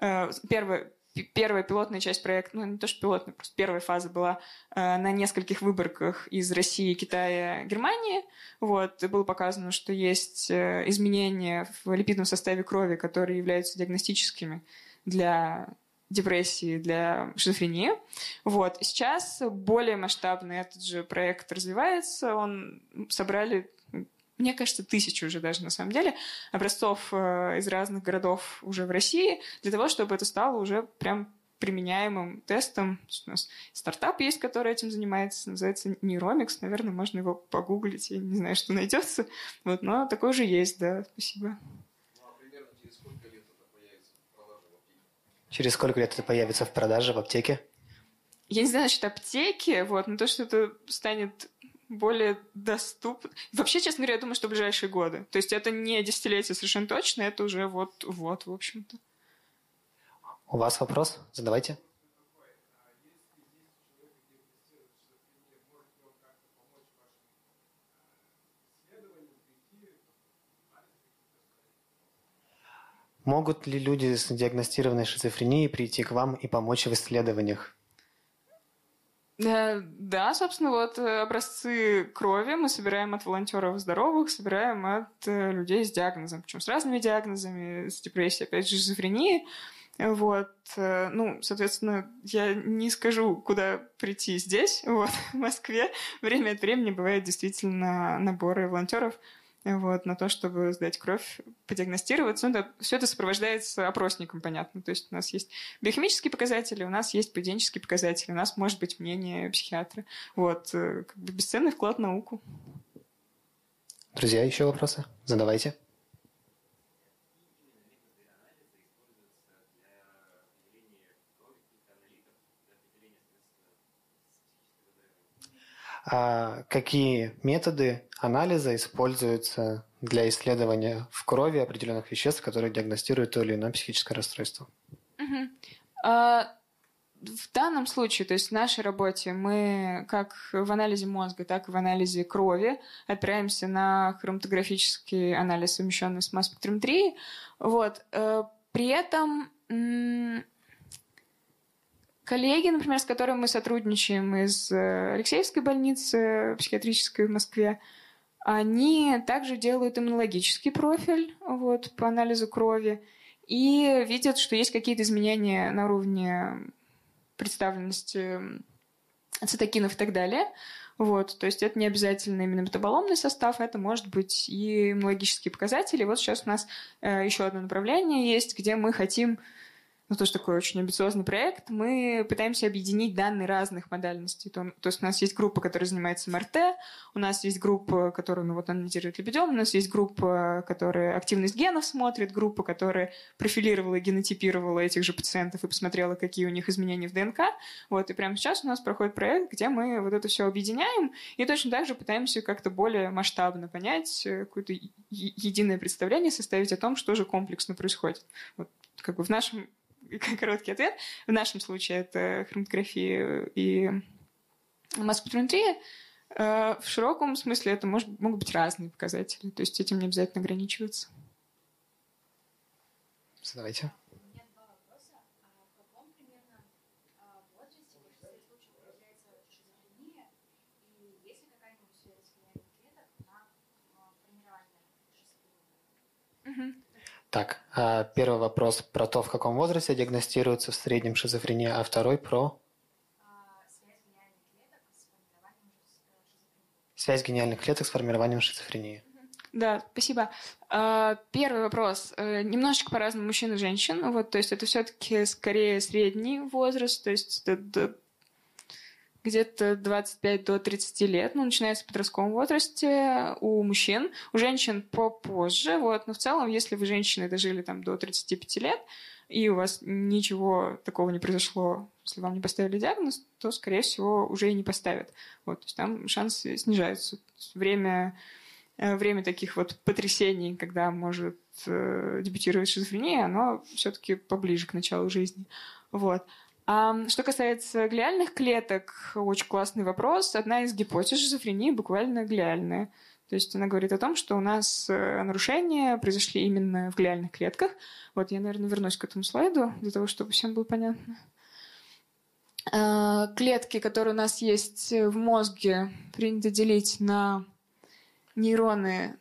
Э, первое, первая пилотная часть проекта, ну не то что пилотная, просто первая фаза была э, на нескольких выборках из России, Китая, Германии. Вот, было показано, что есть э, изменения в липидном составе крови, которые являются диагностическими для депрессии, для шизофрении. Вот. Сейчас более масштабный этот же проект развивается. Он собрали мне кажется, тысячи уже даже на самом деле образцов э, из разных городов уже в России, для того, чтобы это стало уже прям применяемым тестом. У нас стартап есть, который этим занимается, называется Neuromics. Наверное, можно его погуглить, я не знаю, что найдется. Вот, но такой же есть, да, спасибо.
Ну, а через сколько лет это появится в продаже в аптеке?
Я не знаю насчет аптеки, вот, но то, что это станет более доступно. Вообще, честно говоря, я думаю, что в ближайшие годы. То есть это не десятилетие совершенно точно, это уже вот-вот, в общем-то.
У вас вопрос? Задавайте. Могут ли люди с диагностированной шизофренией прийти к вам и помочь в исследованиях?
Э, да, собственно, вот э, образцы крови мы собираем от волонтеров здоровых, собираем от э, людей с диагнозом, причем с разными диагнозами, с депрессией, опять же, шизофренией. Вот, ну, соответственно, я не скажу, куда прийти здесь, *laughs* вот, в Москве. Время от времени бывает действительно наборы волонтеров, вот, на то, чтобы сдать кровь, подиагностироваться. Ну, да, все это сопровождается опросником, понятно. То есть у нас есть биохимические показатели, у нас есть поведенческие показатели, у нас может быть мнение психиатра. Вот, э, как бы бесценный вклад в науку.
Друзья, еще вопросы? Задавайте. Какие методы анализа используются для исследования в крови определенных веществ, которые диагностируют то или иное психическое расстройство?
Угу. А, в данном случае, то есть в нашей работе, мы как в анализе мозга, так и в анализе крови опираемся на хроматографический анализ, совмещенный с масс-спектрометрией. Вот. Э, при этом коллеги, например, с которыми мы сотрудничаем из э, Алексеевской больницы психиатрической в Москве, они также делают иммунологический профиль вот, по анализу крови и видят, что есть какие-то изменения на уровне представленности цитокинов и так далее. Вот, то есть это не обязательно именно метаболомный состав, это может быть и иммунологические показатели. Вот сейчас у нас э, еще одно направление есть, где мы хотим ну, тоже такой очень амбициозный проект, мы пытаемся объединить данные разных модальностей. То, то есть у нас есть группа, которая занимается МРТ, у нас есть группа, которая ну, вот, анализирует либидом, у нас есть группа, которая активность генов смотрит, группа, которая профилировала и генотипировала этих же пациентов и посмотрела, какие у них изменения в ДНК. Вот, и прямо сейчас у нас проходит проект, где мы вот это все объединяем и точно так же пытаемся как-то более масштабно понять, э, какое-то единое представление составить о том, что же комплексно происходит. Вот, как бы в нашем *laughs* короткий ответ. В нашем случае это хроматография и масс-спектрометрия. Э, в широком смысле это может, могут быть разные показатели. То есть этим не обязательно ограничиваться.
Задавайте. Так, а первый вопрос про то, в каком возрасте диагностируется в среднем шизофрения, а второй про связь гениальных клеток с формированием шизофрении.
Да, спасибо. А, первый вопрос. Э, немножечко по-разному мужчин и женщин. Вот, то есть это все-таки скорее средний возраст, то есть это где-то 25 до 30 лет, ну, начинается в подростковом возрасте у мужчин, у женщин попозже, вот, но в целом, если вы женщины дожили там до 35 лет, и у вас ничего такого не произошло, если вам не поставили диагноз, то, скорее всего, уже и не поставят. Вот, то есть там шансы снижаются. Время, э, время таких вот потрясений, когда может э, дебютировать шизофрения, оно все-таки поближе к началу жизни. Вот. Что касается глиальных клеток, очень классный вопрос. Одна из гипотез шизофрении буквально глиальная. То есть она говорит о том, что у нас э, нарушения произошли именно в глиальных клетках. Вот я, наверное, вернусь к этому слайду, для того, чтобы всем было понятно. А, клетки, которые у нас есть в мозге, принято делить на нейроны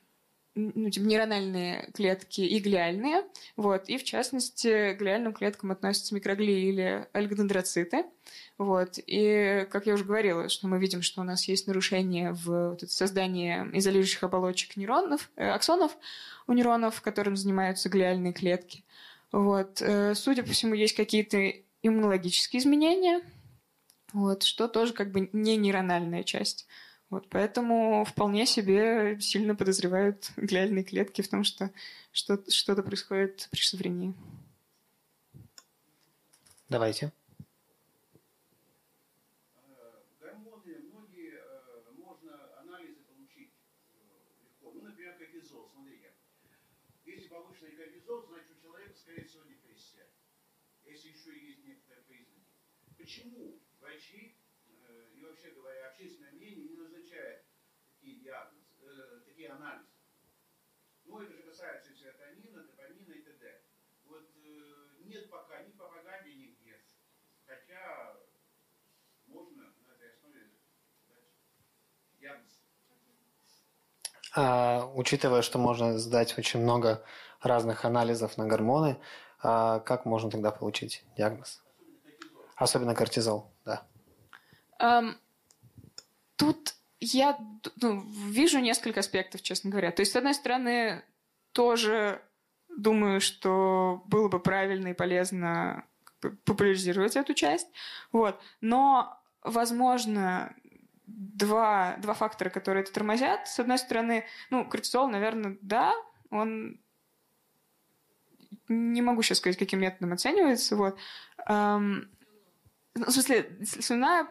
ну, типа, нейрональные клетки и глиальные. Вот. И, в частности, к глиальным клеткам относятся микроглии или альгодендроциты. Вот. И, как я уже говорила, что мы видим, что у нас есть нарушение в вот создании изолирующих оболочек нейронов, э, аксонов у нейронов, которым занимаются глиальные клетки. Вот. Э, судя по всему, есть какие-то иммунологические изменения, вот, что тоже как бы не нейрональная часть. Вот, поэтому вполне себе сильно подозревают глиальные клетки в том, что что-то происходит при шизофрении.
Давайте.
Гормоны многие можно если повышенный кортизол, значит у человека, скорее всего, депрессия. Если еще есть некоторые признаки. Почему врачи э, и вообще говоря, общественное мнение не назначает такие диагнозы, э, такие анализы? Ну, это же касается и серотонина, допамина и т.д. Вот э, нет пока ни пропаганды нигде. Хотя можно на этой основе дать диагноз.
А, учитывая, что можно сдать очень много разных анализов на гормоны, а как можно тогда получить диагноз? Особенно кортизол, да.
Эм, тут я ну, вижу несколько аспектов, честно говоря. То есть, с одной стороны, тоже думаю, что было бы правильно и полезно популяризировать эту часть. Вот. Но, возможно, два, два фактора, которые это тормозят. С одной стороны, ну, кортизол, наверное, да, он не могу сейчас сказать, каким методом оценивается. Вот. Эм, ну, в смысле, слюна,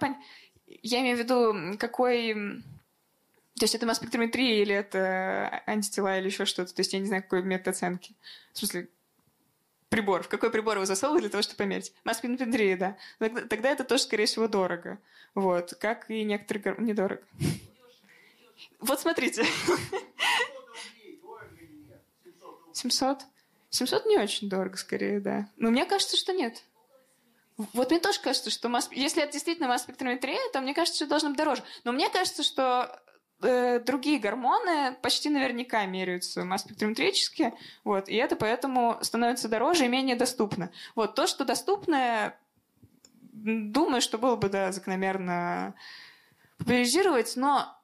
я имею в виду, какой... То есть это масс-спектрометрия или это антитела или еще что-то? То есть я не знаю, какой метод оценки. В смысле, прибор. В какой прибор вы засовывали для того, чтобы померить? Масс-спектрометрия, да. Тогда, тогда это тоже, скорее всего, дорого. Вот. Как и некоторые... Недорого. Вот смотрите.
700 рублей, дорого или нет? 700 рублей.
700? 700 не очень дорого, скорее, да. Но мне кажется, что нет. Вот мне тоже кажется, что масс... если это действительно масс-спектрометрия, то мне кажется, что должно быть дороже. Но мне кажется, что другие гормоны почти наверняка меряются масс-спектрометрически, вот, и это поэтому становится дороже и менее доступно. Вот то, что доступно, думаю, что было бы, да, закономерно популяризировать, но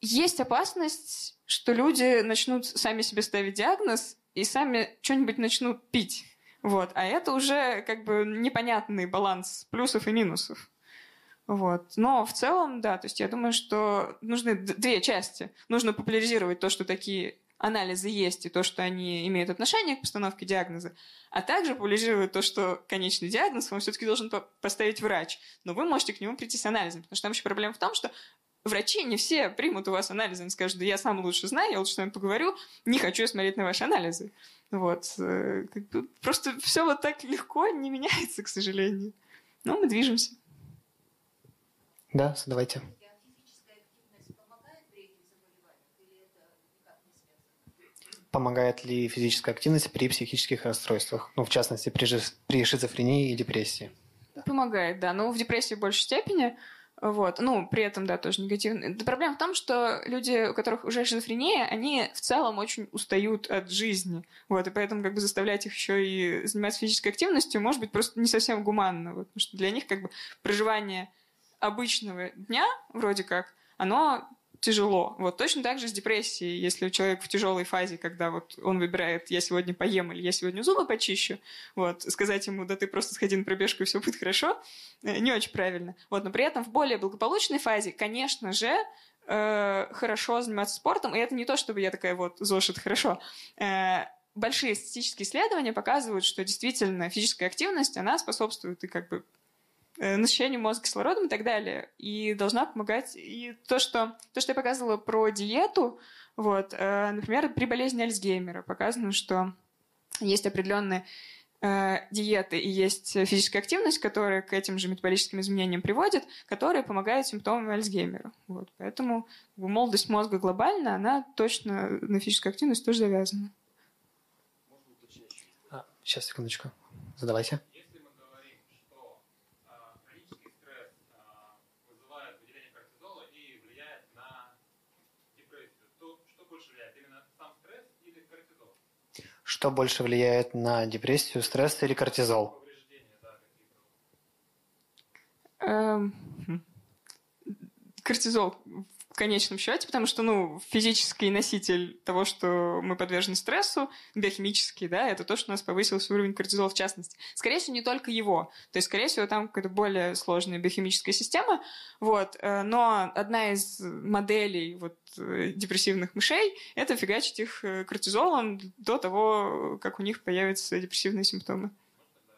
есть опасность, что люди начнут сами себе ставить диагноз и сами что-нибудь начнут пить. Вот. А это уже как бы непонятный баланс плюсов и минусов. Вот. Но в целом, да, то есть я думаю, что нужны две части. Нужно популяризировать то, что такие анализы есть, и то, что они имеют отношение к постановке диагноза, а также популяризировать то, что конечный диагноз вам все-таки должен по- поставить врач. Но вы можете к нему прийти с анализом, потому что там еще проблема в том, что врачи не все примут у вас анализы, они скажут, да я сам лучше знаю, я лучше с вами поговорю, не хочу я смотреть на ваши анализы. Вот. э, Просто все вот так легко не меняется, к сожалению. Но мы движемся.
Да, задавайте.
А физическая активность помогает при этих заболеваниях или это никак не связано?
Помогает ли физическая активность при психических расстройствах? Ну, в частности, при, при шизофрении и депрессии.
Помогает, да. Но в депрессии в большей степени. Вот. Ну, при этом, да, тоже негативно. Да, Проблема в том, что люди, у которых уже шизофрения, они в целом очень устают от жизни. Вот, и поэтому как бы заставлять их еще и заниматься физической активностью может быть просто не совсем гуманно. Вот, потому что для них как бы проживание обычного дня, вроде как, оно тяжело. Вот точно так же с депрессией. Если человек в тяжелой фазе, когда вот он выбирает, я сегодня поем или я сегодня зубы почищу, вот, сказать ему, да ты просто сходи на пробежку и все будет хорошо, э, не очень правильно. Вот, но при этом в более благополучной фазе, конечно же, э, хорошо заниматься спортом, и это не то, чтобы я такая вот, ЗОЖ, это хорошо. Э, большие статистические исследования показывают, что действительно физическая активность, она способствует и как бы насыщению мозга кислородом и так далее. И должна помогать. И то, что, то, что я показывала про диету, вот, э, например, при болезни Альцгеймера показано, что есть определенные э, диеты и есть физическая активность, которая к этим же метаболическим изменениям приводит, которые помогают симптомам Альцгеймера. Вот. Поэтому молодость мозга глобально, она точно на физическую активность тоже завязана.
Уточнить?
А, сейчас, секундочку. Задавайте.
Если мы говорим, что а, хронический стресс а, вызывает выделение кортизола и влияет на депрессию, то что больше влияет? Именно сам стресс или кортизол?
Что больше влияет на депрессию, стресс или кортизол?
Повреждения, да, какие-то.
Эм. Кортизол в конечном счете, потому что, ну, физический носитель того, что мы подвержены стрессу, биохимический, да, это то, что у нас повысился уровень кортизола в частности. Скорее всего, не только его. То есть, скорее всего, там какая-то более сложная биохимическая система, вот. э, Но одна из моделей вот э, депрессивных мышей – это фигачить их э, кортизолом до того, как у них появятся депрессивные симптомы.
Может, тогда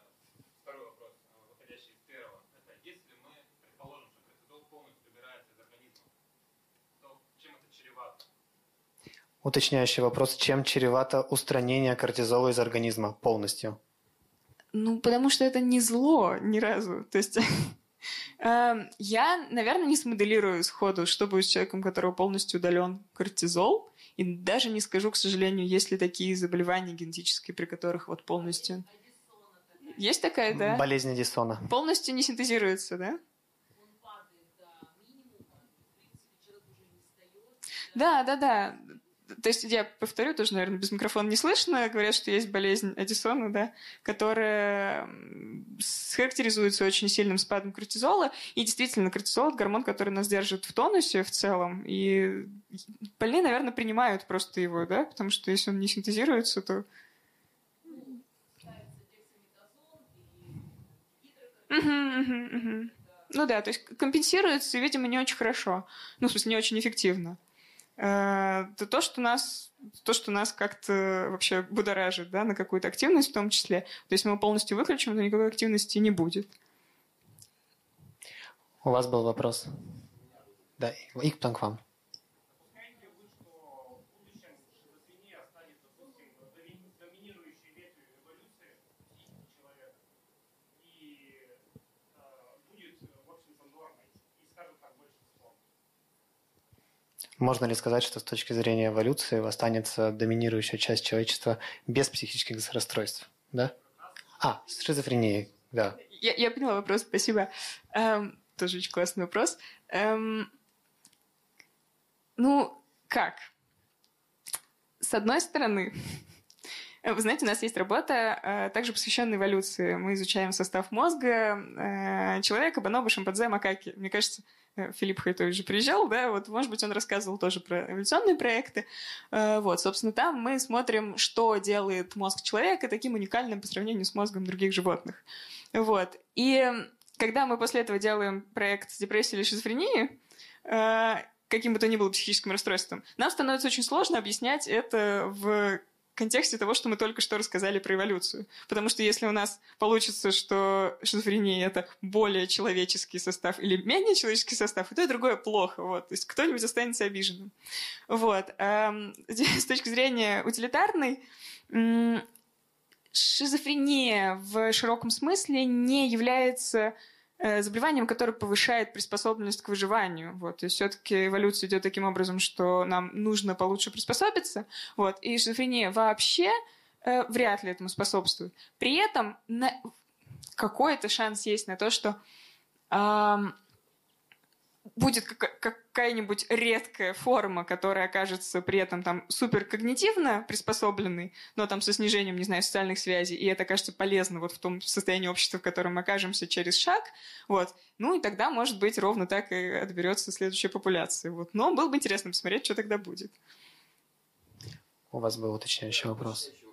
второй вопрос, а, выходящий из первого. Это если мы предположим, что кортизол полностью убирается из организма, то чем это чревато?
Уточняющий вопрос. Чем чревато устранение кортизола из организма полностью?
Ну, потому что это не зло ни разу. То есть *laughs* эм, я, наверное, не смоделирую сходу, что будет с человеком, у которого полностью удален кортизол. И даже не скажу, к сожалению, есть ли такие заболевания генетические, при которых вот полностью... Есть такая, да?
Болезнь Эдисона.
Полностью не синтезируется, да? Да, да, да. То есть я повторю, тоже, наверное, без микрофона не слышно. Говорят, что есть болезнь Эдисона, да, которая характеризуется очень сильным спадом кортизола. И действительно, кортизол – это гормон, который нас держит в тонусе в целом. И больные, наверное, принимают просто его, да, потому что если он не синтезируется, то. Ну да, то есть компенсируется, видимо, не очень хорошо. Ну, в смысле, не очень эффективно. Это то, что нас, то, что нас как-то вообще будоражит, да, на какую-то активность в том числе. То есть мы полностью выключим, то никакой активности не будет.
У вас был вопрос? Да, и к вам. Можно ли сказать, что с точки зрения эволюции останется доминирующая часть человечества без психических расстройств? Да? А, с шизофренией, да.
Я, я поняла вопрос, спасибо. Эм, тоже очень классный вопрос. Эм, ну, как? С одной стороны, вы знаете, у нас есть работа, э, также посвященная эволюции. Мы изучаем состав мозга э, человека, бонобо, шимпанзе, макаки. Мне кажется, Э, Филипп Хайтович же приезжал, да, вот, может быть, он рассказывал тоже про эволюционные проекты. Э, вот, собственно, там мы смотрим, что делает мозг человека таким уникальным по сравнению с мозгом других животных. Вот. И когда мы после этого делаем проект депрессии или шизофрении, э, каким бы то ни было психическим расстройством, нам становится очень сложно объяснять это в контексте того, что мы только что рассказали про эволюцию. Потому что если у нас получится, что шизофрения — это более человеческий состав или менее человеческий состав, и то и другое плохо. Вот. То есть кто-нибудь останется обиженным. Вот. Эм, *laughs* с точки зрения утилитарной, шизофрения в широком смысле не является заболеванием, которое повышает приспособленность к выживанию. Вот. Есть все-таки эволюция идет таким образом, что нам нужно получше приспособиться. Вот. И шизофрения вообще э, вряд ли этому способствует. При этом на... какой-то шанс есть на то, что э, будет какая-нибудь редкая форма, которая окажется при этом там суперкогнитивно приспособленной, но там со снижением, не знаю, социальных связей, и это окажется полезно вот в том состоянии общества, в котором мы окажемся через шаг, вот, ну и тогда, может быть, ровно так и отберется следующая популяция, вот. Но было бы интересно посмотреть, что тогда будет.
У вас был уточняющий вопрос.
это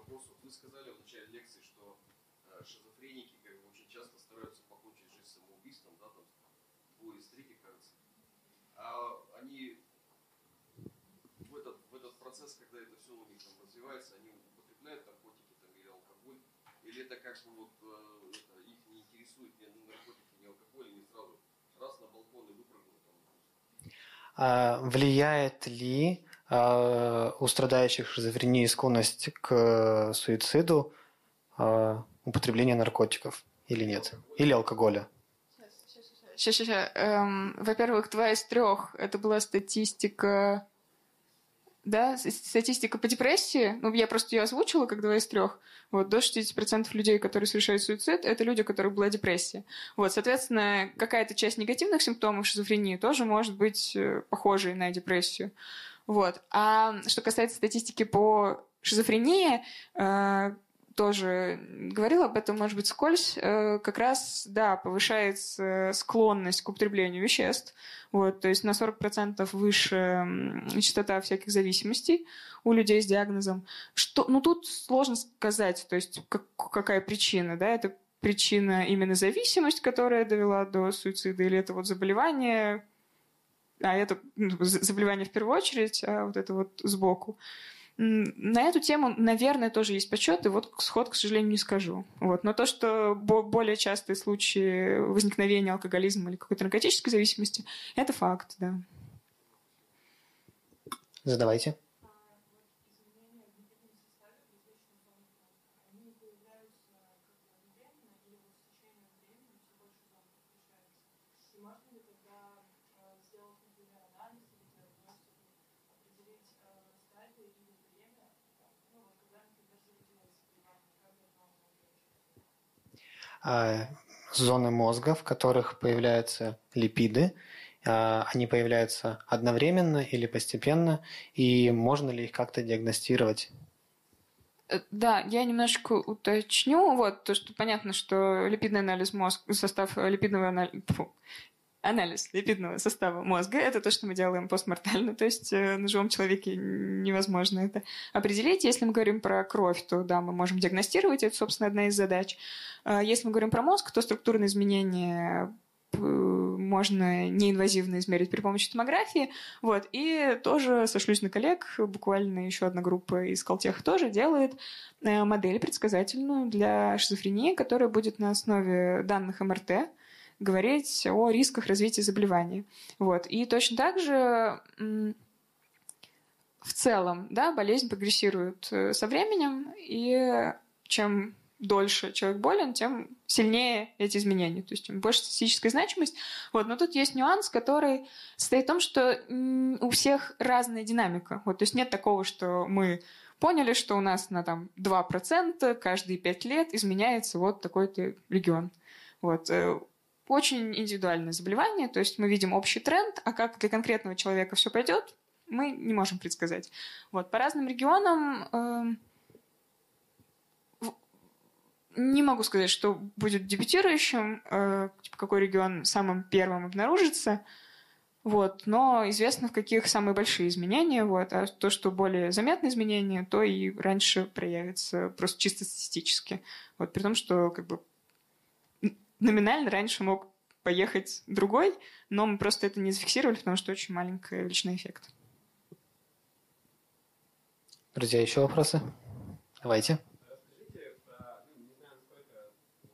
бы вот э, это, их не интересует ни наркотики, ни алкоголь, ни сразу раз на балкон и выпрыгнул там.
А, влияет ли а, у страдающих шизофренией склонность к суициду а, употребление наркотиков или нет? Или алкоголя?
Сейчас, сейчас, сейчас. Эм, во-первых, два из трех. Это была статистика да, статистика по депрессии, ну, я просто ее озвучила как два из трех. Вот, до 60% людей, которые совершают суицид, это люди, у которых была депрессия. Вот, соответственно, какая-то часть негативных симптомов шизофрении тоже может быть э, похожей на депрессию. Вот. А что касается статистики по шизофрении, э, тоже говорил об этом, может быть, скользь, э, как раз, да, повышается склонность к употреблению веществ. Вот, то есть на 40% выше частота всяких зависимостей у людей с диагнозом. Что, ну, тут сложно сказать, то есть как, какая причина, да, это причина именно зависимость, которая довела до суицида, или это вот заболевание, а это ну, заболевание в первую очередь, а вот это вот сбоку. На эту тему, наверное, тоже есть подсчеты. Вот сход, к сожалению, не скажу. Вот. Но то, что более частые случаи возникновения алкоголизма или какой-то наркотической зависимости, это факт, да.
Задавайте. Зоны мозга, в которых появляются липиды, а, они появляются одновременно или постепенно, и можно ли их как-то диагностировать?
Э, Да, я немножечко уточню. Вот, то, что понятно, что липидный анализ мозга, состав липидного анализа, анализ липидного состава мозга, это то, что мы делаем постмортально, то есть э, на живом человеке невозможно это определить. Если мы говорим про кровь, то да, мы можем диагностировать, это, собственно, одна из задач. А Если мы говорим про мозг, то структурные изменения п- можно неинвазивно измерить при помощи томографии. Вот. И тоже сошлюсь на коллег, буквально еще одна группа из Колтеха тоже делает э, модель предсказательную для шизофрении, которая будет на основе данных МРТ говорить о рисках развития заболевания. Вот. И точно так же в целом да, болезнь прогрессирует э, со временем, и чем дольше человек болен, тем сильнее эти изменения, то есть тем больше статистическая значимость. Вот. Но тут есть нюанс, который состоит в том, что у всех разная динамика. Вот. То есть нет такого, что мы поняли, что у нас на там, 2% каждые 5 лет изменяется вот такой-то регион. Вот. Э, Очень индивидуальное заболевание, то есть мы видим общий тренд, а как для конкретного человека все пойдет, мы не можем предсказать. Вот. По разным регионам в- не могу сказать, что будет дебютирующим, э, типа, какой регион самым первым обнаружится, вот, но известно, в каких самые большие изменения, вот, а то, что более заметные изменения, то и раньше проявится просто чисто статистически. Вот, при том, что как бы номинально раньше мог поехать другой, но мы просто это не зафиксировали, потому что очень маленькая величина эффекта.
Друзья, еще вопросы? Давайте.
Расскажите про, ну, не знаю, насколько м,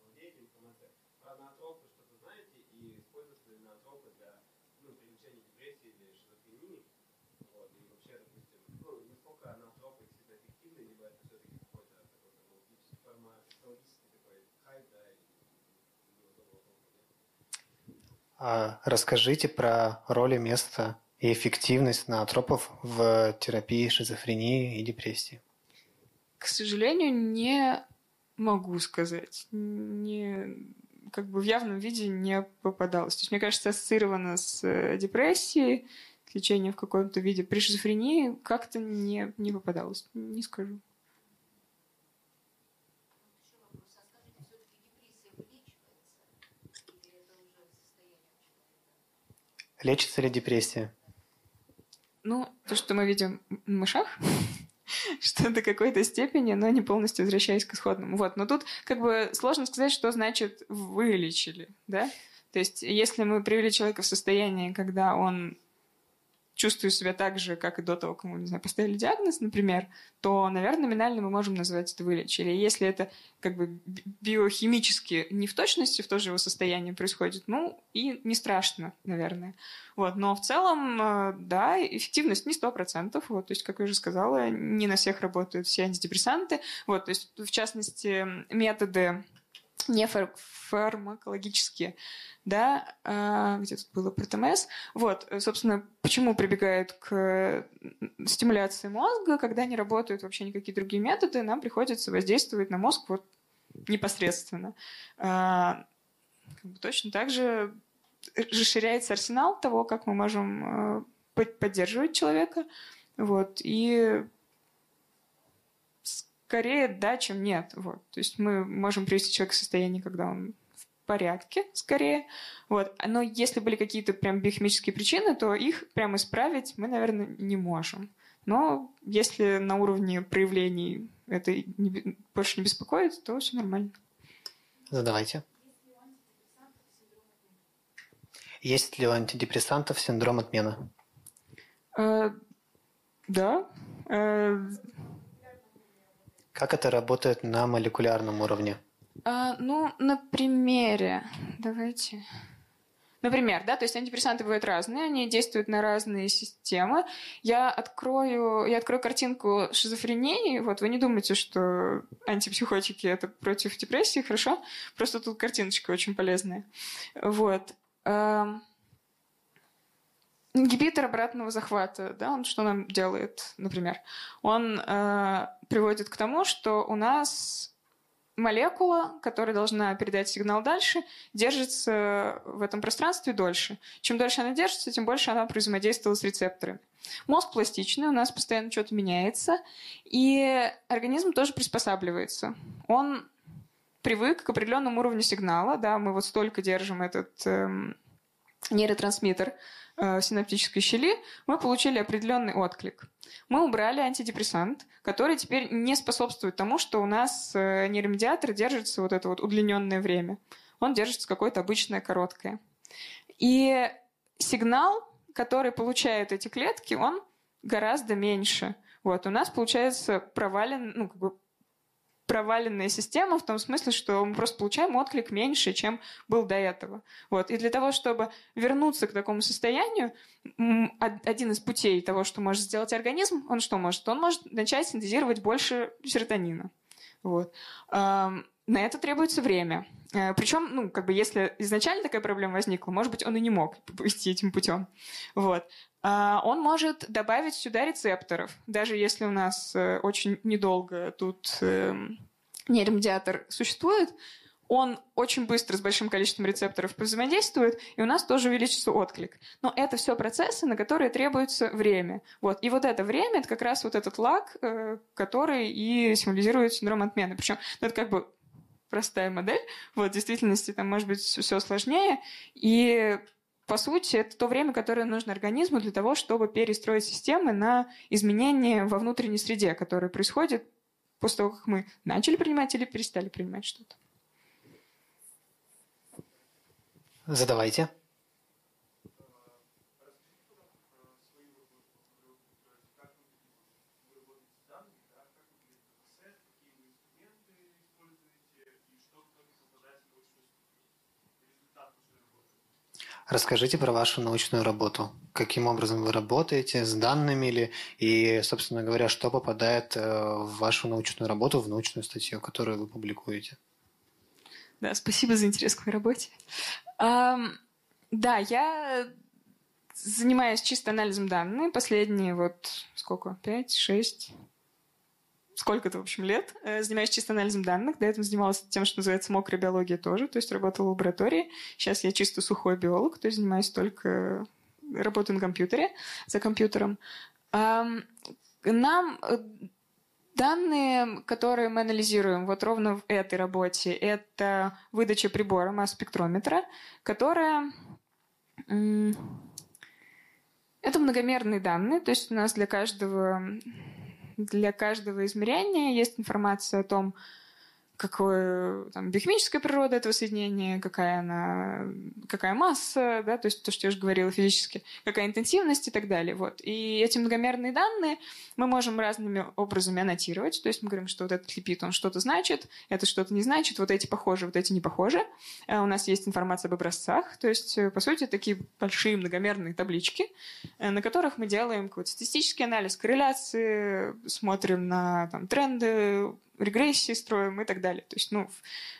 владеете информацией, про ноотропы что-то знаете и используются ли ноотропы для ну, при лечении депрессии или шизофрении? Вот, и вообще, допустим, ну, насколько ноотропы действительно эффективны, либо это все-таки какой-то такой фармакологический, фармакологический такой хайп, да, и не особо толку нет.
А Расскажите про роль и место и эффективность ноотропов в терапии шизофрении и депрессии.
К сожалению, не могу сказать. Не, как бы в явном виде не попадалось. То есть, мне кажется, ассоциировано с э, депрессией, с лечением в каком-то виде. При шизофрении как-то не, не попадалось. Не скажу.
Еще вопрос. А скажите, все-таки депрессия вылечивается? Или это уже состояние человека?
Лечится ли депрессия?
Ну, то, что мы видим в мышах, *laughs* что до какой-то степени, но не полностью возвращаясь к исходному. Вот. Но тут как бы сложно сказать, что значит вылечили, да? То есть если мы привели человека в состояние, когда он чувствует себя так же, как и до того, кому, не знаю, поставили диагноз, например, то, наверное, номинально мы можем назвать это вылечили. Если это как бы би- биохимически не в точности в то же его состояние происходит, ну, и не страшно, наверное. Вот, но в целом, э, да, эффективность не 100%. Вот, то есть, как я уже сказала, не на всех работают все антидепрессанты. Вот, то есть, в частности, методы не фар- фармакологические, да, а, где тут было про ТМС. Вот, собственно, почему прибегают к стимуляции мозга, когда не работают вообще никакие другие методы, нам приходится воздействовать на мозг вот непосредственно. А, как бы точно так же расширяется арсенал того, как мы можем э, под- поддерживать человека. Вот. И скорее да, чем нет. Вот. То есть мы можем привести человека в состояние, когда он в порядке, скорее. Вот. Но если были какие-то прям биохимические причины, то их прям исправить мы, наверное, не можем. Но если на уровне проявлений это не больше не беспокоит, то все нормально.
Задавайте. Есть ли у антидепрессантов синдром отмены?
Э, да. Э,
Как это работает на молекулярном уровне?
А, ну, на примере. Давайте. Например, да, то есть антидепрессанты бывают разные, они действуют на разные системы. Я открою, я открою картинку шизофрении. Вот вы не думайте, что антипсихотики это против депрессии, хорошо? Просто тут картиночка очень полезная. Вот. Ингибитор обратного захвата, да, он что нам делает, например? Он э, приводит к тому, что у нас молекула, которая должна передать сигнал дальше, держится в этом пространстве дольше. Чем дольше она держится, тем больше она взаимодействовала с рецепторами. Мозг пластичный, у нас постоянно что-то меняется, и организм тоже приспосабливается. Он привык к определенному уровню сигнала, да, мы вот столько держим этот эм, нейротрансмиттер э, синаптической щели, мы получили определенный отклик. Мы убрали антидепрессант, который теперь не способствует тому, что у нас э, нейромедиатор держится вот это вот удлиненное время. Он держится какое-то обычное короткое. И сигнал, который получают эти клетки, он гораздо меньше. Вот, у нас получается провален, ну, как бы проваленная система в том смысле, что мы просто получаем отклик меньше, чем был до этого. Вот. И для того, чтобы вернуться к такому состоянию, один из путей того, что может сделать организм, он что может? Он может начать синтезировать больше серотонина. Вот. На это требуется время. Э, Причем, ну, как бы, если изначально такая проблема возникла, может быть, он и не мог идти этим путем. Вот. А, он может добавить сюда рецепторов, даже если у нас э, очень недолго тут эм, нейромедиатор существует, он очень быстро с большим количеством рецепторов взаимодействует, и у нас тоже увеличится отклик. Но это все процессы, на которые требуется время. Вот. И вот это время, это как раз вот этот лаг, э, который и символизирует синдром отмены. Причем ну, это как бы простая модель. Вот, в действительности там может быть все сложнее. И по сути, это то время, которое нужно организму для того, чтобы перестроить системы на изменения во внутренней среде, которые происходят после того, как мы начали принимать или перестали принимать что-то.
Задавайте. Расскажите про вашу научную работу. Каким образом вы работаете, с данными ли, и, собственно говоря, что попадает э, в вашу научную работу, в научную статью, которую вы публикуете?
Да, спасибо за интерес к моей работе. Um, да, я занимаюсь чисто анализом данных последние вот сколько, пять, шесть, сколько-то, в общем, лет. Э, занимаюсь чисто анализом данных. До этого занималась тем, что называется мокрая биология тоже, то есть работала в лаборатории. Сейчас я чисто сухой биолог, то есть занимаюсь только... Работаю на компьютере, за компьютером. Нам э, Данные, которые мы анализируем вот ровно в этой работе, это выдача прибора масс-спектрометра, которая... Это многомерные данные, то есть у нас для каждого для каждого измерения. Есть информация о том, какое там, биохимическая природа этого соединения, какая она, какая масса, да, то есть то, что я уже говорила физически, какая интенсивность и так далее. Вот. И эти многомерные данные мы можем разными образами аннотировать, то есть мы говорим, что вот этот липид, он что-то значит, это что-то не значит, вот эти похожи, вот эти не похожи. А у нас есть информация об образцах, то есть, э, по сути, такие большие многомерные таблички, э, на которых мы делаем какой-то статистический анализ, корреляции, смотрим на там, тренды, регрессии строим и так далее. То есть, ну,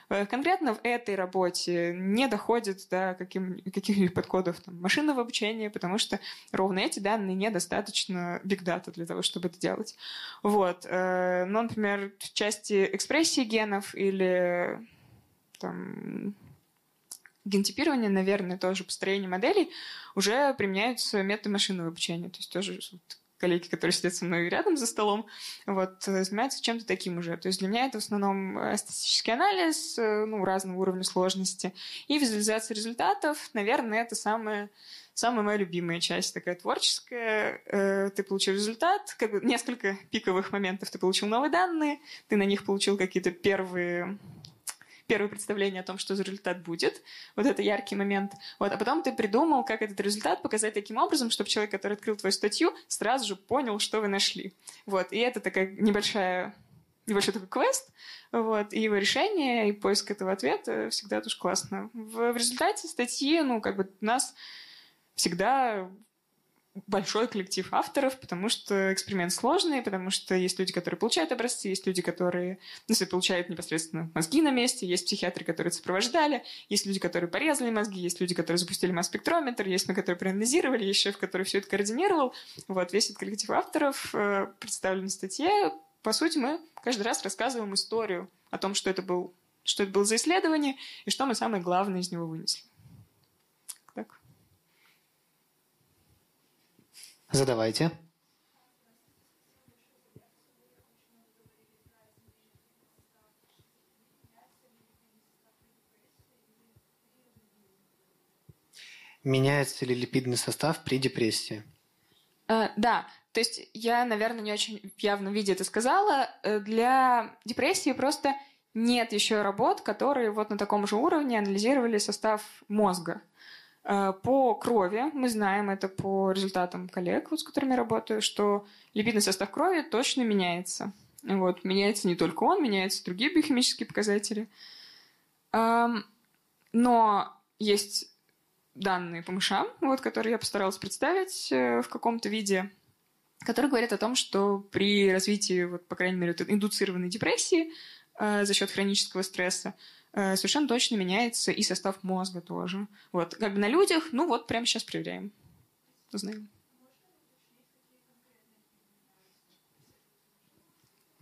э, конкретно в этой работе не доходит до каких-либо подходов там, машинного обучения, потому что ровно эти данные недостаточно data для того, чтобы это делать. Вот. Э, ну, например, в части экспрессии генов или там, гентипирования, наверное, тоже построение моделей, уже применяются методы машинного обучения. То есть тоже коллеги, которые сидят со мной рядом за столом, вот, э, занимаются чем-то таким уже. То есть для меня это в основном э, статистический анализ, э, ну, разного уровня сложности, и визуализация результатов, наверное, это самое самая моя любимая часть, такая творческая. Ты получил результат, как бы несколько пиковых моментов. Ты получил новые данные, ты на них получил какие-то первые первое представление о том, что за результат будет. Вот это яркий момент. Вот. А потом ты придумал, как этот результат показать таким образом, чтобы человек, который открыл твою статью, сразу же понял, что вы нашли. Вот. И это такая небольшая небольшой такой квест, вот, и его решение, и поиск этого ответа всегда тоже классно. В, в результате статьи, ну, как бы нас всегда большой коллектив авторов, потому что эксперимент сложный, потому что есть люди, которые получают образцы, есть люди, которые ну, получают непосредственно мозги на месте, есть психиатры, которые сопровождали, есть люди, которые порезали мозги, есть люди, которые запустили масс-спектрометр, есть мы, которые проанализировали, есть шеф, который все это координировал. Вот, весь этот коллектив авторов э, представлен в статье. По сути, мы каждый раз рассказываем историю о том, что это был, что это было за исследование и что мы самое главное из него вынесли. Так.
Задавайте. Меняется ли липидный состав при депрессии?
Э, да, то есть я, наверное, не очень в явном виде это сказала. Э, Для депрессии просто нет еще работ, которые вот на таком же уровне анализировали состав мозга. Э, По крови мы знаем это по результатам коллег, вот, с которыми работаю, что липидный состав крови точно меняется. Вот, меняется не только он, меняются другие биохимические показатели. Эм, Но есть данные по мышам, вот, которые я постаралась представить э, в каком-то виде, которые говорят о том, что при развитии, вот, по крайней мере, индуцированной депрессии э, за счет хронического стресса совершенно точно меняется и состав мозга тоже. Вот, как бы на людях, ну вот, прямо сейчас проверяем. Узнаем.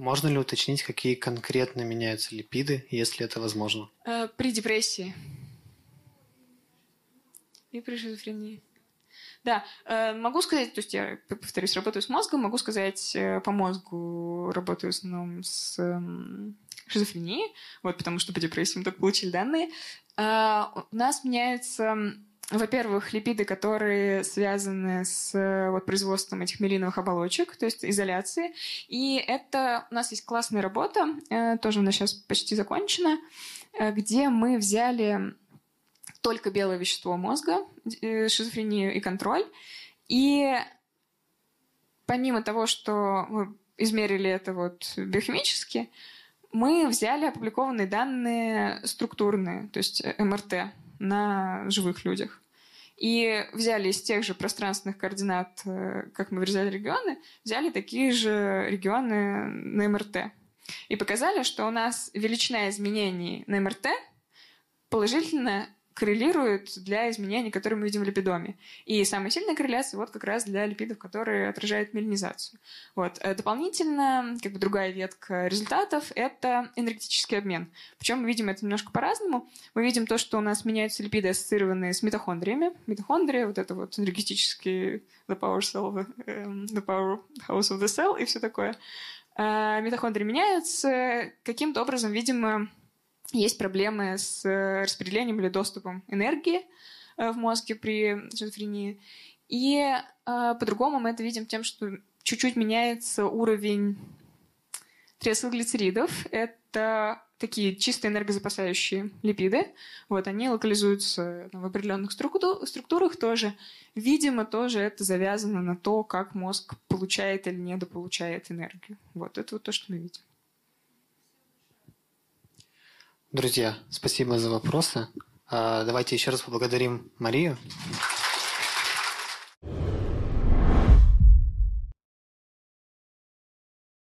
Можно ли уточнить, какие конкретно меняются липиды, если это возможно?
Э, При депрессии. И при шизофрении. Да, э, могу сказать, то есть я, повторюсь, работаю с мозгом, могу сказать, э, по мозгу работаю в основном с шизофренией, вот, потому что по депрессии мы только получили данные. Э, У нас меняются, во-первых, липиды, которые связаны с э, вот, производством этих мелиновых оболочек, то есть изоляции. И это у нас есть классная работа, э, тоже она сейчас почти закончена, э, где мы взяли только белое вещество мозга, э, шизофрению и контроль. И помимо того, что мы измерили это вот биохимически, мы взяли опубликованные данные структурные, то есть э, МРТ на живых людях. И взяли из тех же пространственных координат, э, как мы вырезали регионы, взяли такие же регионы на МРТ. И показали, что у нас величина изменений на МРТ положительно коррелирует для изменений, которые мы видим в липидоме. И самая сильная корреляция вот как раз для липидов, которые отражают меланизацию. Вот. Э, Дополнительно, как бы другая ветка результатов – это энергетический обмен. Причем мы видим это немножко по-разному. Мы видим то, что у нас меняются липиды, ассоциированные с митохондриями. Митохондрия – вот это вот энергетический the power cell, эм, the power house of the cell и все такое. Э, Митохондрии меняются. Каким-то образом, видимо, есть проблемы с э, распределением или доступом энергии э, в мозге при шизофрении. И э, по-другому мы это видим тем, что чуть-чуть меняется уровень триацилглицеридов. Это такие чисто энергозапасающие липиды. Вот, они локализуются в определенных структу- структурах тоже. Видимо, тоже это завязано на то, как мозг получает или недополучает энергию. Вот, это вот то, что мы видим.
Друзья, спасибо за вопросы. А, Давайте еще раз поблагодарим Марию.